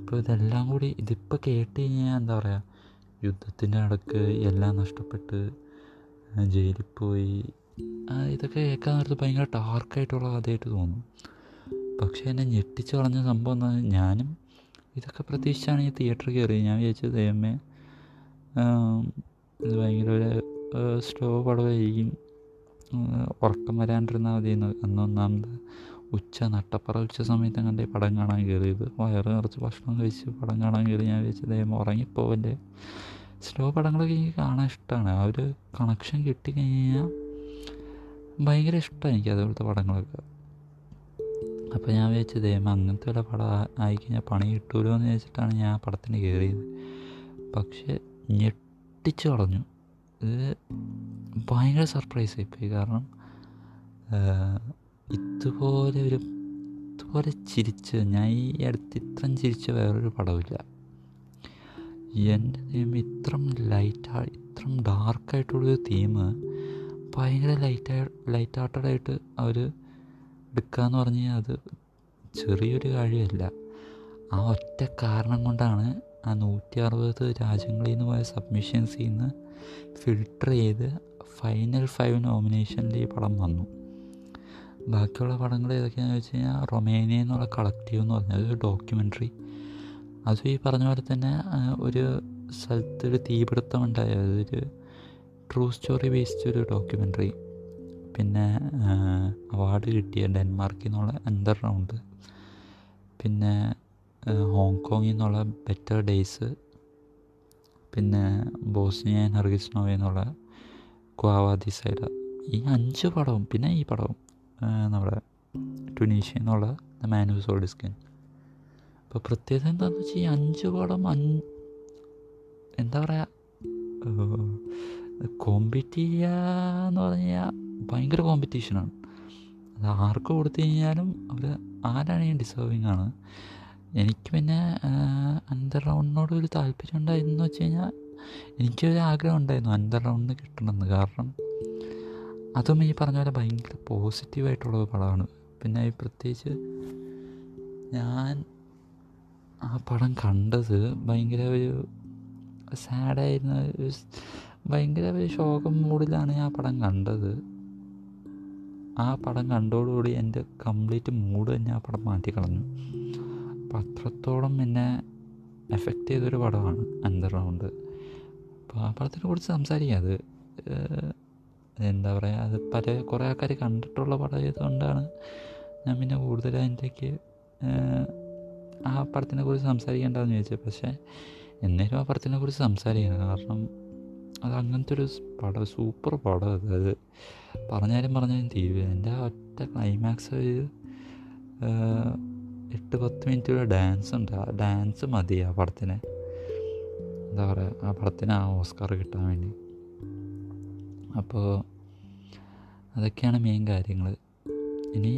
അപ്പോൾ ഇതെല്ലാം കൂടി ഇതിപ്പോൾ കേട്ട് കഴിഞ്ഞാൽ എന്താ പറയുക യുദ്ധത്തിന്റെ ഇടയ്ക്ക് എല്ലാം നഷ്ടപ്പെട്ട് ജയിലിൽ പോയി ഇതൊക്കെ കേൾക്കാൻ നേരത്ത് ഭയങ്കര ഡാർക്കായിട്ടുള്ള കഥയായിട്ട് തോന്നും. പക്ഷേ എന്നെ ഞെട്ടിച്ച് കളഞ്ഞ സംഭവം എന്ന് ഞാനും ഇതൊക്കെ പ്രതീക്ഷിച്ചാണ് ഈ തിയേറ്ററിൽ കയറി ഞാൻ വിചാരിച്ചത് ദൈവമേ ഇത് ഭയങ്കര ഒരു സ്ലോ പടമായിരിക്കും. ഉറക്കം വരാണ്ടിരുന്ന മതി എന്ന് അന്ന് ഒന്നാമത് ഉച്ച നട്ടപ്പറ ഉച്ച സമയത്ത് അങ്ങനത്തെ പടം കാണാൻ കയറിയത് വയറ് നിറച്ച് ഭക്ഷണം കഴിച്ച് പടം കാണാൻ കയറി ഞാൻ വിചാരിച്ചത് ദൈവം ഉറങ്ങിപ്പോവല്ലേ. സ്ലോ പടങ്ങളൊക്കെ എനിക്ക് കാണാൻ ഇഷ്ടമാണ് ആ ഒരു കണക്ഷൻ കിട്ടിക്കഴിഞ്ഞാൽ ഭയങ്കര ഇഷ്ടമാണ് എനിക്ക് അതുപോലത്തെ പടങ്ങളൊക്കെ. അപ്പോൾ ഞാൻ വിചാരിച്ചു ദൈവം അങ്ങനത്തെ വല്ല പടം ആയിക്കഴിഞ്ഞാൽ പണി കിട്ടുമല്ലോ എന്ന് വിചാരിച്ചിട്ടാണ് ഞാൻ ആ പടത്തിന് കയറിയത്. പക്ഷേ ഞെട്ടിച്ചു കളഞ്ഞു. ഇത് ഭയങ്കര സർപ്രൈസ് ആയിപ്പോയി കാരണം ഇതുപോലെ ഒരു ഇതുപോലെ ചിരിച്ച് ഞാൻ ഈ അടുത്ത് ഇത്രയും ചിരിച്ച വേറൊരു പടമില്ല എന്റെ തീം ഇത്രയും ലൈറ്റ് ഇത്രയും ഡാർക്കായിട്ടുള്ളൊരു തീം ഭയങ്കര ലൈറ്റ് ലൈറ്റ് ഹാർട്ടഡായിട്ട് അവർ എടുക്കാന്ന് പറഞ്ഞു കഴിഞ്ഞാൽ അത് ചെറിയൊരു കാര്യമല്ല. ആ ഒറ്റ കാരണം കൊണ്ടാണ് ആ നൂറ്റി അറുപത് രാജ്യങ്ങളിൽ നിന്ന് പോയ സബ്മിഷൻസിൽ നിന്ന് ഫിൽട്ടർ ചെയ്ത് ഫൈനൽ ഫൈവ് നോമിനേഷനിൽ ഈ പടം വന്നു. ബാക്കിയുള്ള പടങ്ങൾ ഏതൊക്കെയാണെന്ന് വെച്ച് കഴിഞ്ഞാൽ റൊമേനിയ എന്നുള്ള കളക്റ്റീവ് എന്ന് പറഞ്ഞാൽ ഒരു ഡോക്യുമെന്ററി അതും ഈ പറഞ്ഞ പോലെ തന്നെ ഒരു സ്ഥലത്തൊരു തീപിടുത്തം ഉണ്ടായ. അതൊരു ട്രൂ സ്റ്റോറി ബേസ്ഡ് ഒരു ഡോക്യുമെന്ററി പിന്നെ അവാർഡ് കിട്ടിയ ഡെൻമാർക്കിൽ നിന്നുള്ള അന്തർ റൗണ്ട് പിന്നെ ഹോങ്കോങ്ങിൽ നിന്നുള്ള ബെറ്റർ ഡേയ്സ് പിന്നെ ബോസ്നിയ ഹർഗിസ്നോവ നിന്നുള്ള ക്വാവാദി സൈഡ ഈ അഞ്ച് പടവും പിന്നെ ഈ പടവും നമ്മുടെ ടുനീഷ്യ എന്നുള്ള ദ സോൾഡ് സ്കിൻ അപ്പോൾ പ്രത്യേകത എന്താണെന്ന് വെച്ചാൽ ഈ അഞ്ച് പടം അഞ്ച് എന്താ പറയുക കോമ്പീറ്റ് ചെയ്യുക എന്ന് പറഞ്ഞു കഴിഞ്ഞാൽ ഭയങ്കര കോമ്പറ്റീഷനാണ്. അത് ആർക്ക് കൊടുത്തു കഴിഞ്ഞാലും അവർ ആരാണെങ്കിലും ഡിസേർവിങ് ആണ്. എനിക്ക് പിന്നെ അണ്ടർ റൗണ്ടിനോട് ഒരു താല്പര്യം ഉണ്ടായിരുന്നു വെച്ച് കഴിഞ്ഞാൽ എനിക്കൊരു ആഗ്രഹം ഉണ്ടായിരുന്നു അണ്ടർ റൗണ്ടിന് കിട്ടണമെന്ന്. കാരണം അതും ഈ പറഞ്ഞ പോലെ ഭയങ്കര പോസിറ്റീവായിട്ടുള്ള ഒരു പടമാണ്. പിന്നെ ഈ പ്രത്യേകിച്ച് ഞാൻ ആ പടം കണ്ടത് ഭയങ്കര ഒരു സാഡായിരുന്ന ഒരു ഭയങ്കര ഒരു ശോകം മൂഡിലാണ് ഞാൻ ആ പടം കണ്ടത്. ആ പടം കണ്ടോടുകൂടി എന്റെ കംപ്ലീറ്റ് മൂഡ് തന്നെ ആ പടം മാറ്റിക്കളഞ്ഞു. അപ്പം അത്രത്തോളം എന്നെ എഫക്റ്റ് ചെയ്തൊരു പടമാണ് അണ്ടർഗ്രൗണ്ട് അപ്പോൾ ആ പടത്തിനെ കുറിച്ച് സംസാരിക്കുക അത് എന്താ പറയുക അത് പല കുറേ ആൾക്കാർ കണ്ടിട്ടുള്ള പടം ആയതുകൊണ്ടാണ് ഞാൻ പിന്നെ കൂടുതൽ അതിന്റെക്ക് ആ പടത്തിനെ കുറിച്ച് സംസാരിക്കേണ്ടതെന്ന് ചോദിച്ചത് പക്ഷേ എന്നേലും ആ പടത്തിനെ കുറിച്ച് സംസാരിക്കണം. കാരണം അത് അങ്ങനത്തെ ഒരു പടം സൂപ്പർ പടം അതായത് അത് പറഞ്ഞാലും പറഞ്ഞാലും തീരുക എന്റെ ഒറ്റ ക്ലൈമാക്സ് ഒരു എട്ട് പത്ത് മിനിറ്റ് ഡാൻസ് ഉണ്ട്. ആ ഡാൻസ് മതി ആ പടത്തിന്. എന്താ പറയുക ആ പടത്തിന് ആ ഓസ്കാർ കിട്ടാൻ വേണ്ടി. അപ്പോൾ അതൊക്കെയാണ് മെയിൻ കാര്യങ്ങൾ ഇനി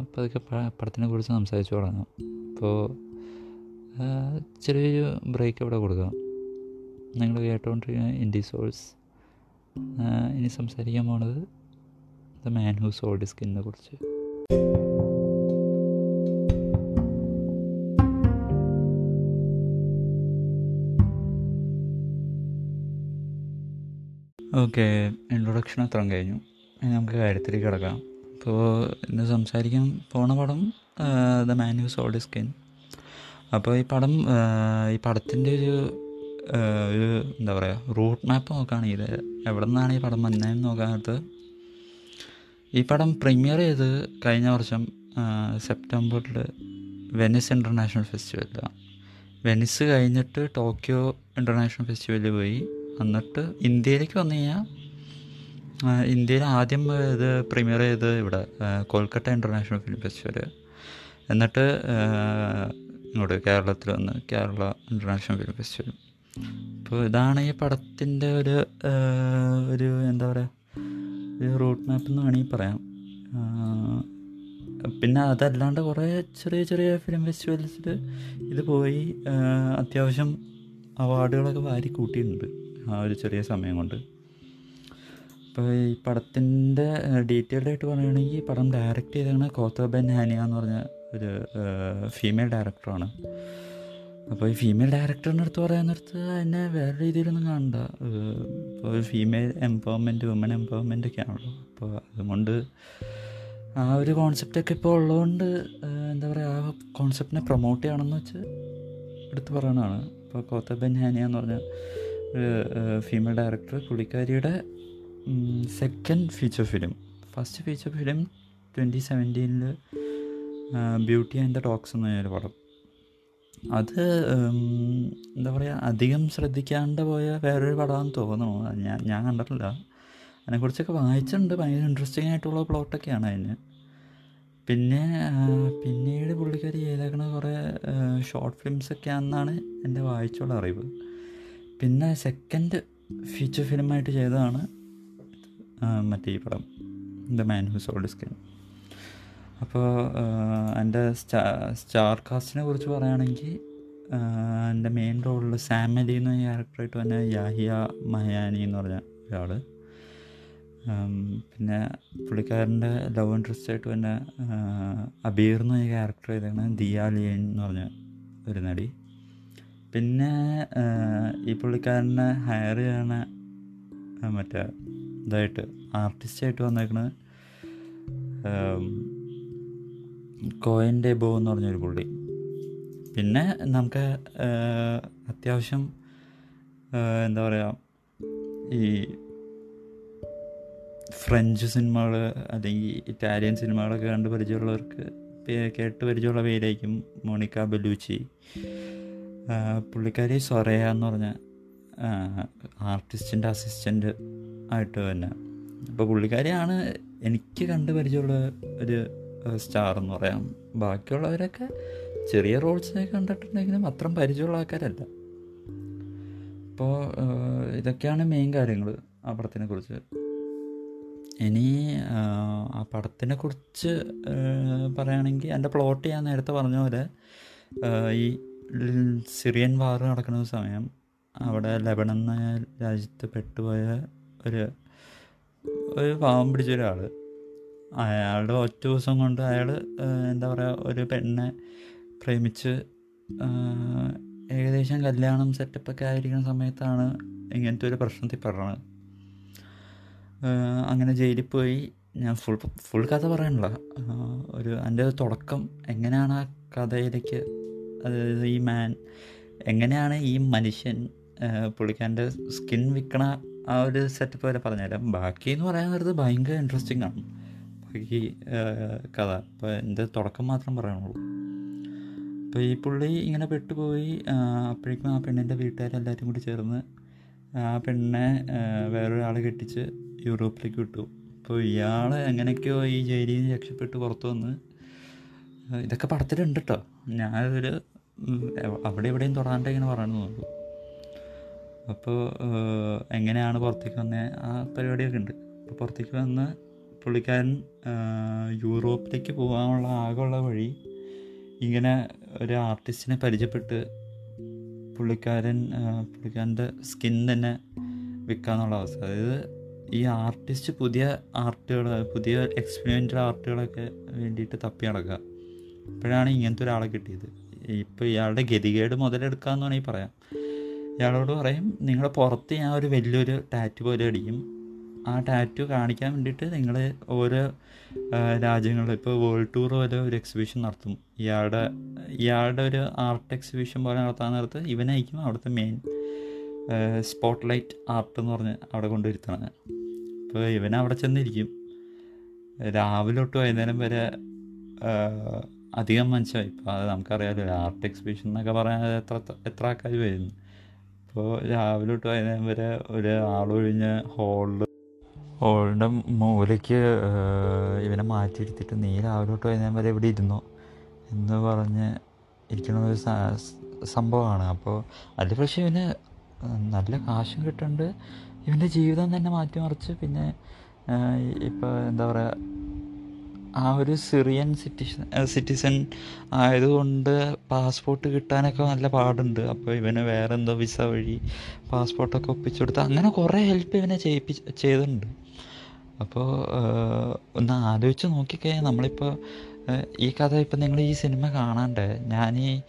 ഇപ്പോൾ അതൊക്കെ പടത്തിനെ കുറിച്ച് സംസാരിച്ചു തുടങ്ങാം. അപ്പോൾ ചെറിയൊരു ബ്രേക്ക് ഇവിടെ കൊടുക്കാം. നിങ്ങൾ കേട്ടുകൊണ്ടിരിക്കുന്ന ഇൻഡി സോൾസ് ഇനി സംസാരിക്കാൻ പോണത് ദ മാൻ ഹൂ സോൾഡ് സ്കിന്നെ കുറിച്ച്. ഓക്കെ ഇൻട്രൊഡക്ഷൻ അത്രയും കഴിഞ്ഞു. നമുക്ക് കാര്യത്തിലേക്ക് കിടക്കാം. അപ്പോൾ ഇന്ന് സംസാരിക്കാൻ പോണ പടം the man who sold skin അപ്പോൾ ഈ പടം ഈ പടത്തിന്റെ ഒരു ഒരു എന്താ പറയുക റൂട്ട് മാപ്പ് നോക്കുകയാണെങ്കിൽ എവിടെ നിന്നാണ് ഈ പടം വന്നതെന്ന് നോക്കാനത്ത് ഈ പടം പ്രീമിയർ ചെയ്ത് കഴിഞ്ഞ വർഷം സെപ്റ്റംബറിൽ വെനിസ് ഇന്റർനാഷണൽ ഫെസ്റ്റിവലിലാണ് വെനിസ് കഴിഞ്ഞിട്ട് ടോക്കിയോ ഇന്റർനാഷണൽ ഫെസ്റ്റിവലിൽ പോയി. എന്നിട്ട് ഇന്ത്യയിലേക്ക് വന്നു കഴിഞ്ഞാൽ ഇന്ത്യയിൽ ആദ്യം ഇത് പ്രീമിയർ ചെയ്ത് ഇവിടെ കൊൽക്കത്ത ഇന്റർനാഷണൽ ഫിലിം ഫെസ്റ്റിവൽ എന്നിട്ട് ഇങ്ങോട്ട് കേരളത്തിൽ വന്ന് കേരള ഇന്റർനാഷണൽ ഫിലിം ഫെസ്റ്റിവൽ അപ്പോൾ ഇതാണ് ഈ പടത്തിന്റെ ഒരു ഒരു എന്താ പറയുക ഒരു റൂട്ട് മാപ്പ് എന്ന് വേണമെങ്കിൽ പറയാം. പിന്നെ അതല്ലാണ്ട് കുറേ ചെറിയ ചെറിയ ഫിലിം ഫെസ്റ്റിവൽസിൽ ഇത് പോയി അത്യാവശ്യം അവാർഡുകളൊക്കെ വാരി കൂട്ടിയിട്ടുണ്ട് ആ ഒരു ചെറിയ സമയം കൊണ്ട്. അപ്പോൾ ഈ പടത്തിന്റെ ഡീറ്റെയിൽഡ് ആയിട്ട് പറയുകയാണെങ്കിൽ പടം ഡയറക്റ്റ് ചെയ്തതാണ് കോത്തബൻ ഹാനിയ എന്ന് പറഞ്ഞ ഒരു ഫീമെയിൽ ഡയറക്ടറാണ് അപ്പോൾ ഈ ഫീമെയിൽ ഡയറക്ടറിന്റെ അടുത്ത് പറയാൻ നേരത്ത് അതിനെ വേറെ രീതിയിലൊന്നും കാണണ്ട. ഇപ്പോൾ ഫീമെയിൽ എംപവർമെന്റ് വുമൺ എംപവർമെന്റ് ഒക്കെ ആണല്ലോ. അപ്പോൾ അതുകൊണ്ട് ആ ഒരു കോൺസെപ്റ്റൊക്കെ ഇപ്പോൾ ഉള്ളതുകൊണ്ട് എന്താ പറയുക ആ കോൺസെപ്റ്റിനെ പ്രൊമോട്ട് ചെയ്യണമെന്ന് വെച്ച് എടുത്ത് പറയണതാണ്. ഇപ്പോൾ കോത്തബൻ ഹാനിയ എന്ന് പറഞ്ഞ female director പുള്ളിക്കാരിയുടെ second feature film first feature film twenty സെവന്റീനിൽ beauty and the talks എന്ന് പറഞ്ഞൊരു പടം. അത് എന്താ പറയുക അധികം ശ്രദ്ധിക്കാണ്ട് പോയ വേറൊരു പടമാണെന്ന് തോന്നുന്നു. ഞാൻ ഞാൻ കണ്ടിട്ടില്ല. അതിനെക്കുറിച്ചൊക്കെ വായിച്ചിട്ടുണ്ട്. ഭയങ്കര ഇൻട്രസ്റ്റിംഗ് ആയിട്ടുള്ള പ്ലോട്ടൊക്കെയാണ് അതിന്. പിന്നെ പിന്നീട് പുള്ളിക്കാരി ചെയ്തേക്കണ കുറേ ഷോർട്ട് ഫിലിംസൊക്കെ ആണെന്നാണ് എന്റെ വായിച്ചുള്ള അറിവ്. പിന്നെ സെക്കൻഡ് ഫീച്ചർ ഫിലിമായിട്ട് ചെയ്തതാണ് മറ്റേ ഈ പടം the man who sold skin അപ്പോൾ എന്റെ സ്റ്റാ സ്റ്റാർ കാസ്റ്റിനെ കുറിച്ച് പറയുകയാണെങ്കിൽ എന്റെ മെയിൻ റോളിൽ സാമലി എന്ന ക്യാരക്ടറായിട്ട് തന്നെ യാഹിയ മഹയാനി എന്ന് പറഞ്ഞ ഒരാൾ പിന്നെ പുള്ളിക്കാരന്റെ ലവ് ഇൻട്രസ്റ്റ് ആയിട്ട് തന്നെ അബീർ എന്ന ക്യാരക്ടർ ചെയ്താണ് ദിയാലിയൻ എന്ന് പറഞ്ഞ ഒരു നടി. പിന്നെ ഈ പുള്ളിക്കാരനെ ഹയർ ചെയ്യണ മറ്റേ ഇതായിട്ട് ആർട്ടിസ്റ്റായിട്ട് വന്നേക്കണത് കോയൻ ഡെബോ എന്ന് പറഞ്ഞൊരു പുള്ളി. പിന്നെ നമുക്ക് അത്യാവശ്യം എന്താ പറയുക ഈ ഫ്രഞ്ച് സിനിമകൾ അല്ലെങ്കിൽ ഇറ്റാലിയൻ സിനിമകളൊക്കെ കണ്ട് പരിചയമുള്ളവർക്ക് കേട്ട് പരിചയമുള്ള പേരായിരിക്കും മോണിക്ക ബലൂച്ചി. പുള്ളിക്കാരി സൊറയ എന്ന് പറഞ്ഞ ആർട്ടിസ്റ്റിന്റെ അസിസ്റ്റന്റ് ആയിട്ട് തന്നെ. അപ്പോൾ പുള്ളിക്കാരിയാണ് എനിക്ക് കണ്ട് പരിചയമുള്ള ഒരു സ്റ്റാർ എന്ന് പറയാം. ബാക്കിയുള്ളവരൊക്കെ ചെറിയ റോൾസിനെ കണ്ടിട്ടുണ്ടെങ്കിലും അത്രയും പരിചയമുള്ള ആൾക്കാരല്ല. അപ്പോൾ ഇതൊക്കെയാണ് മെയിൻ കാര്യങ്ങൾ ആ പടത്തിനെ കുറിച്ച്. ഇനി ആ പടത്തിനെ കുറിച്ച് പറയുകയാണെങ്കിൽ എന്റെ പ്ലോട്ട് ഞാൻ നേരത്തെ പറഞ്ഞ പോലെ ഈ സിറിയൻ വാർ നടക്കുന്ന സമയം അവിടെ ലബണൻ എന്ന രാജ്യത്ത് പെട്ടുപോയ ഒരു ഒരു പാവം പിടിച്ച ഒരാൾ അയാളുടെ ഒറ്റ ദിവസം കൊണ്ട് അയാൾ എന്താ പറയുക ഒരു പെണ്ണെ പ്രേമിച്ച് ഏകദേശം കല്യാണം സെറ്റപ്പൊക്കെ ആയിരിക്കുന്ന സമയത്താണ് ഇങ്ങനത്തെ ഒരു പ്രശ്നത്തിൽ പെടണത്. അങ്ങനെ ജയിലിൽ പോയി ഞാൻ ഫുൾ ഫുൾ കഥ പറയണില്ല. ഒരു എന്റെ തുടക്കം എങ്ങനെയാണ് ആ കഥയിലേക്ക് അതായത് ഈ മാൻ എങ്ങനെയാണ് ഈ മനുഷ്യൻ പുള്ളിക്കാരന്റെ സ്കിൻ വിൽക്കണ ആ ഒരു സെറ്റപ്പ് വരെ പറഞ്ഞുതരാം. ബാക്കി എന്ന് പറയാൻ നേരത്ത് ഭയങ്കര ഇൻട്രസ്റ്റിംഗ് ആണ്. ബാക്കി കഥ. അപ്പോൾ എന്റെ തുടക്കം മാത്രം പറയണുള്ളൂ. അപ്പോൾ ഈ പുള്ളി ഇങ്ങനെ പെട്ടുപോയി അപ്പോഴേക്കും ആ പെണ്ണിന്റെ വീട്ടുകാരെല്ലാവരും കൂടി ചേർന്ന് ആ പെണ്ണിനെ വേറൊരാൾ കെട്ടിച്ച് യൂറോപ്പിലേക്ക് വിട്ടു. അപ്പോൾ ഇയാൾ എങ്ങനെയൊക്കെയോ ഈ ജയിലിൽ നിന്ന് രക്ഷപ്പെട്ട് പുറത്തു വന്ന് ഇതൊക്കെ പടത്തിലുണ്ട് കേട്ടോ ഞാനൊരു അവിടെ എവിടെയും തൊടാണ്ട് ഇങ്ങനെ പറയണമെന്ന് തോന്നുന്നു അപ്പോൾ എങ്ങനെയാണ് പുറത്തേക്ക് വന്നത് ആ പരിപാടിയൊക്കെ ഉണ്ട്. അപ്പോൾ പുറത്തേക്ക് വന്ന് പുള്ളിക്കാരൻ യൂറോപ്പിലേക്ക് പോകാനുള്ള ആകെയുള്ള വഴി ഇങ്ങനെ ഒരു ആർട്ടിസ്റ്റിനെ പരിചയപ്പെട്ട് പുള്ളിക്കാരൻ പുള്ളിക്കാരന്റെ സ്കിൻ തന്നെ വിൽക്കാന്നുള്ള അവസ്ഥ. അതായത് ഈ ആർട്ടിസ്റ്റ് പുതിയ ആർട്ടുകൾ പുതിയ എക്സ്പെരിമെന്റൽ ആർട്ടുകളൊക്കെ വേണ്ടിയിട്ട് തപ്പി നടക്കുക. അപ്പോഴാണ് ഇങ്ങനത്തെ ഒരാളെ കിട്ടിയത്. ഇപ്പോൾ ഇയാളുടെ ഗതികേട് മുതലെടുക്കാമെന്ന് വേണമെങ്കിൽ പറയാം. ഇയാളോട് പറയും നിങ്ങളുടെ പുറത്ത് ഞാൻ ഒരു വലിയൊരു ടാറ്റ് പോലെ അടിക്കും. ആ ടാറ്റു കാണിക്കാൻ വേണ്ടിയിട്ട് നിങ്ങൾ ഓരോ രാജ്യങ്ങളിൽ ഇപ്പോൾ വേൾഡ് ടൂർ പോലെ ഒരു എക്സിബിഷൻ നടത്തും. ഇയാളുടെ ഇയാളുടെ ഒരു ആർട്ട് എക്സിബിഷൻ പോലെ നടത്താൻ നേരത്ത് ഇവനായിരിക്കും അവിടുത്തെ മെയിൻ സ്പോട്ട് ലൈറ്റ് ആർട്ട് എന്ന് പറഞ്ഞ് അവിടെ കൊണ്ടുവരുത്തണം അപ്പോൾ ഇവൻ അവിടെ ചെന്നിരിക്കും. രാവിലെ തൊട്ട് വൈകുന്നേരം വരെ അധികം മനുഷ്യമായി ഇപ്പോൾ അത് നമുക്കറിയാമല്ലോ ആർട്ട് എക്സിബിഷൻ എന്നൊക്കെ പറയാൻ എത്ര എത്ര ആൾക്കാർ വരുന്നു. അപ്പോൾ രാവിലെ തൊട്ട് വൈകുന്നേരം വരെ ഒരു ആളൊഴിഞ്ഞ ഹോളിൽ ഹോളിന്റെ മൂലയ്ക്ക് ഇവനെ മാറ്റിയിരുത്തിയിട്ട് നീ രാവിലെ തൊട്ട് വൈകുന്നേരം വരെ ഇവിടെ ഇരുന്നോ എന്ന് പറഞ്ഞ് ഇരിക്കുന്ന ഒരു സംഭവമാണ്. അപ്പോൾ അതിൽ പക്ഷേ ഇവന് നല്ല കാശും കിട്ടുന്നുണ്ട് ഇവന്റെ ജീവിതം തന്നെ മാറ്റിമറിച്ച് പിന്നെ ഇപ്പോൾ എന്താ പറയുക ആ ഒരു സിറിയൻ സിറ്റിസൺ സിറ്റിസൺ ആയതുകൊണ്ട് പാസ്പോർട്ട് കിട്ടാനൊക്കെ നല്ല പാടുണ്ട്. അപ്പോൾ ഇവന് വേറെ എന്തോ വിസ വഴി പാസ്പോർട്ടൊക്കെ ഒപ്പിച്ചു കൊടുത്ത് അങ്ങനെ കുറേ ഹെൽപ്പ് ഇവനെ ചെയ്യിപ്പി ചെയ്തിട്ടുണ്ട്. അപ്പോൾ ഒന്ന് ആലോചിച്ച് നോക്കിക്കഴിഞ്ഞാൽ നമ്മളിപ്പോൾ ഈ കഥ ഇപ്പം നിങ്ങൾ ഈ സിനിമ കാണാണ്ട് ഞാൻ ഈ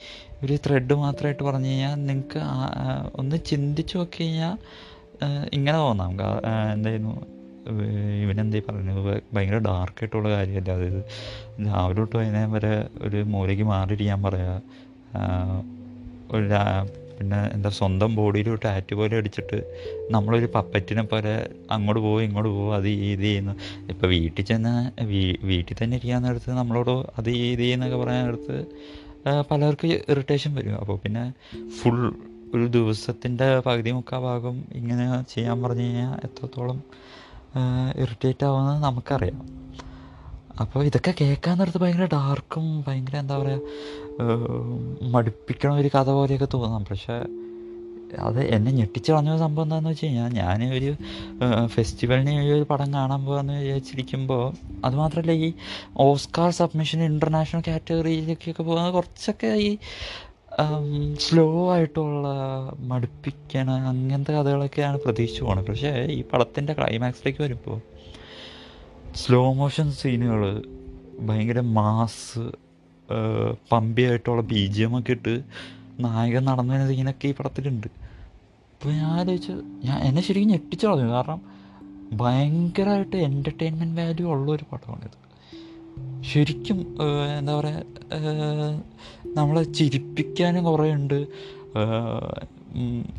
ഒരു ത്രെഡ് മാത്രമായിട്ട് പറഞ്ഞു കഴിഞ്ഞാൽ നിങ്ങൾക്ക് ഒന്ന് ചിന്തിച്ച് നോക്കി കഴിഞ്ഞാൽ ഇങ്ങനെ തോന്നാം. എന്തായിരുന്നു? ഇവനെന്തേ പറഞ്ഞു? ഭയങ്കര ഡാർക്കായിട്ടുള്ള കാര്യമല്ല അതായത് രാവിലെ തൊട്ട് വൈകുന്നേരം വരെ ഒരു മൂലയ്ക്ക് മാറിയിരിക്കാൻ പറയുക ഒരു പിന്നെ എന്താ സ്വന്തം ബോഡിയിൽ ഒരു ടാറ്റ് പോലെ അടിച്ചിട്ട് നമ്മളൊരു പപ്പറ്റിനെ പോലെ അങ്ങോട്ട് പോകും ഇങ്ങോട്ട് പോകും അത് ഇത് ചെയ്യുന്നു. ഇപ്പോൾ വീട്ടിൽ ചെന്ന് വീട്ടിൽ തന്നെ ഇരിക്കാന്നെടുത്ത് നമ്മളോട് അത് ഇത് ചെയ്യുന്നൊക്കെ പറയാൻ നേരത്ത് പലർക്കും ഇറിറ്റേഷൻ വരും. അപ്പോൾ പിന്നെ ഫുൾ ഒരു ദിവസത്തിന്റെ പകുതി മുക്കാൽ ഭാഗം ഇങ്ങനെ ചെയ്യാൻ പറഞ്ഞു കഴിഞ്ഞാൽ എത്രത്തോളം ഇറിറ്റേറ്റ് ആവുമെന്ന് നമുക്കറിയാം. അപ്പോൾ ഇതൊക്കെ കേൾക്കാൻ നേരത്ത് ഭയങ്കര ഡാർക്കും ഭയങ്കര എന്താ പറയുക മടുപ്പിക്കണ ഒരു കഥ പോലെയൊക്കെ തോന്നാം. പക്ഷേ അത് എന്നെ ഞെട്ടിച്ച് കളഞ്ഞ സംഭവം എന്താണെന്ന് വെച്ച് കഴിഞ്ഞാൽ ഞാൻ ഒരു ഫെസ്റ്റിവലിന് ഒരു പടം കാണാൻ പോകാമെന്ന് വിചാരിച്ചിരിക്കുമ്പോൾ അതുമാത്രമല്ല ഈ ഓസ്കാർ സബ്മിഷൻ ഇന്റർനാഷണൽ കാറ്റഗറിയിലേക്കൊക്കെ പോകുന്നത് കുറച്ചൊക്കെ ഈ സ്ലോ ആയിട്ടുള്ള മടുപ്പിക്കണ അങ്ങനത്തെ കഥകളൊക്കെയാണ് പ്രതീക്ഷിച്ചു പോകുന്നത് പക്ഷേ ഈ പടത്തിന്റെ ക്ലൈമാക്സിലേക്ക് വരുമ്പോൾ സ്ലോ മോഷൻ സീനുകൾ ഭയങ്കര മാസ് പമ്പിയായിട്ടുള്ള ബി ജി എം ഒക്കെ ഇട്ട് നായകൻ നടന്നു വരുന്നത് ഇങ്ങനെയൊക്കെ ഈ പടത്തിലുണ്ട്. അപ്പോൾ ഞാൻ ആലോചിച്ച് ഞാൻ എന്നെ ശരിക്കും ഞെട്ടിച്ചു കളഞ്ഞു. കാരണം ഭയങ്കരമായിട്ട് എന്റർടൈൻമെന്റ് വാല്യൂ ഉള്ള ഒരു പടമാണിത് ശരിക്കും എന്താ പറയുക നമ്മളെ ചിരിപ്പിക്കാനും കുറേ ഉണ്ട്.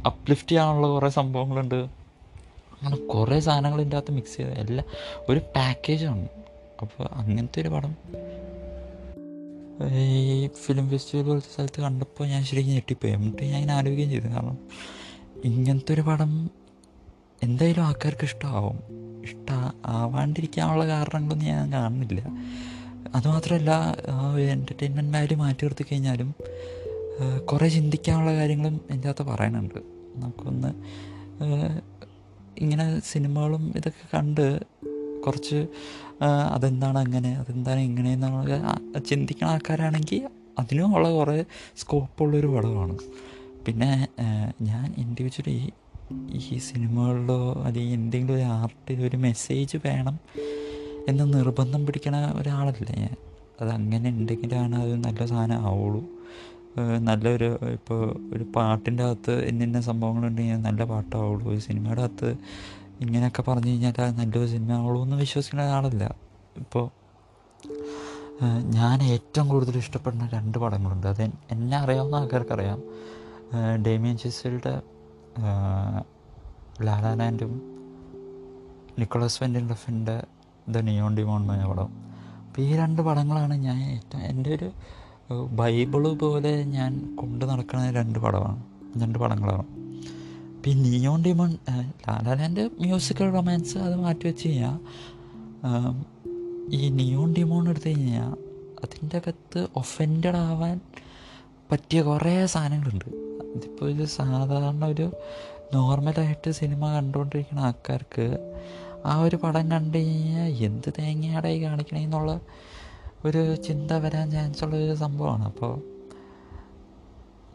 അപ്ലിഫ്റ്റ് ചെയ്യാനുള്ള കുറേ സംഭവങ്ങളുണ്ട്. അങ്ങനെ കുറേ സാധനങ്ങൾ ഇതിന്റെ അകത്ത് മിക്സ് ചെയ്ത്. എല്ലാം ഒരു പാക്കേജാണ് അപ്പോൾ അങ്ങനത്തെ ഒരു പടം ഈ ഫിലിം ഫെസ്റ്റിവൽ പോലത്തെ സ്ഥലത്ത് കണ്ടപ്പോൾ ഞാൻ ശരിക്കും ഞെട്ടിപ്പോയി. എന്നിട്ട് ഞാൻ ഇങ്ങനെ ആലോചിക്കുകയും ചെയ്തു. കാരണം ഇങ്ങനത്തെ ഒരു പടം എന്തായാലും ആൾക്കാർക്ക് ഇഷ്ടമാവും ഇഷ്ട ആവാണ്ടിരിക്കാനുള്ള കാരണങ്ങളൊന്നും ഞാൻ കാണുന്നില്ല. അതുമാത്രമല്ല എന്റർടൈൻമെന്റ് വാല്യൂ മാറ്റി നിർത്തി കഴിഞ്ഞാലും കുറേ ചിന്തിക്കാനുള്ള കാര്യങ്ങളും എന്റെ അകത്ത് പറയണുണ്ട് നമുക്കൊന്ന് ഇങ്ങനെ സിനിമകളും ഇതൊക്കെ കണ്ട് കുറച്ച് അതെന്താണ് അങ്ങനെ? അതെന്താണ് ഇങ്ങനെ എന്നുള്ള ചിന്തിക്കുന്ന ആൾക്കാരാണെങ്കിൽ അതിനും ഉള്ള കുറേ സ്കോപ്പുള്ളൊരു പടമാണ്. പിന്നെ ഞാൻ ഇൻഡിവിജ്വലി ഈ സിനിമകളിലോ അല്ലെങ്കിൽ എന്തെങ്കിലും ഒരു ആർട്ടിൽ ഒരു മെസ്സേജ് വേണം എന്ന് നിർബന്ധം പിടിക്കണ ഒരാളല്ല ഞാൻ. അത് അങ്ങനെ ഉണ്ടെങ്കിലാണ് അത് നല്ല സാധനം ആവുള്ളൂ. നല്ലൊരു ഇപ്പോൾ ഒരു പാട്ടിന്റെ അകത്ത് ഇന്ന സംഭവങ്ങളുണ്ടെങ്കിൽ നല്ല പാട്ടാവുള്ളൂ. ഒരു സിനിമയുടെ അകത്ത് ഇങ്ങനെയൊക്കെ പറഞ്ഞു കഴിഞ്ഞാൽ അത് നല്ലൊരു എന്ന് വിശ്വസിക്കുന്ന ഒരാളല്ല. ഇപ്പോൾ ഞാൻ ഏറ്റവും കൂടുതൽ ഇഷ്ടപ്പെടുന്ന രണ്ട് പടങ്ങളുണ്ട്. അത് എന്നെ അറിയാവുന്ന ആൾക്കാർക്കറിയാം. ഡേമിയൻ ചിസയുടെ ലാലാലാൻഡും നിക്കോളസ് വെന്റിൻ ലഫിന്റെ ദ നിയോൺ ഡിമോൺ എന്ന പടം. അപ്പോൾ ഈ രണ്ട് പടങ്ങളാണ് ഞാൻ ഏറ്റവും എന്റെ ഒരു ബൈബിൾ പോലെ ഞാൻ കൊണ്ടു നടക്കുന്ന രണ്ട് പടമാണ് രണ്ട് പടങ്ങളാണ്. അപ്പോൾ ഈ neon demon La La Land musical romance അത് മാറ്റി വെച്ച് കഴിഞ്ഞാൽ ഈ നിയോൺ ഡിമോൺ എടുത്തു കഴിഞ്ഞാൽ അതിന്റെ അകത്ത് ഒഫൻഡഡ് ആവാൻ പറ്റിയ കുറേ സാധനങ്ങളുണ്ട്. അതിപ്പോൾ ഒരു സാധാരണ ഒരു നോർമലായിട്ട് സിനിമ കണ്ടുകൊണ്ടിരിക്കുന്ന ആൾക്കാർക്ക് ആ ഒരു പടം കണ്ടു കഴിഞ്ഞാൽ എന്ത് തേങ്ങയുടെ ഈ കാണിക്കണമെന്നുള്ള ഒരു ചിന്ത വരാൻ ചാൻസ് ഉള്ള ഒരു സംഭവമാണ്. അപ്പോൾ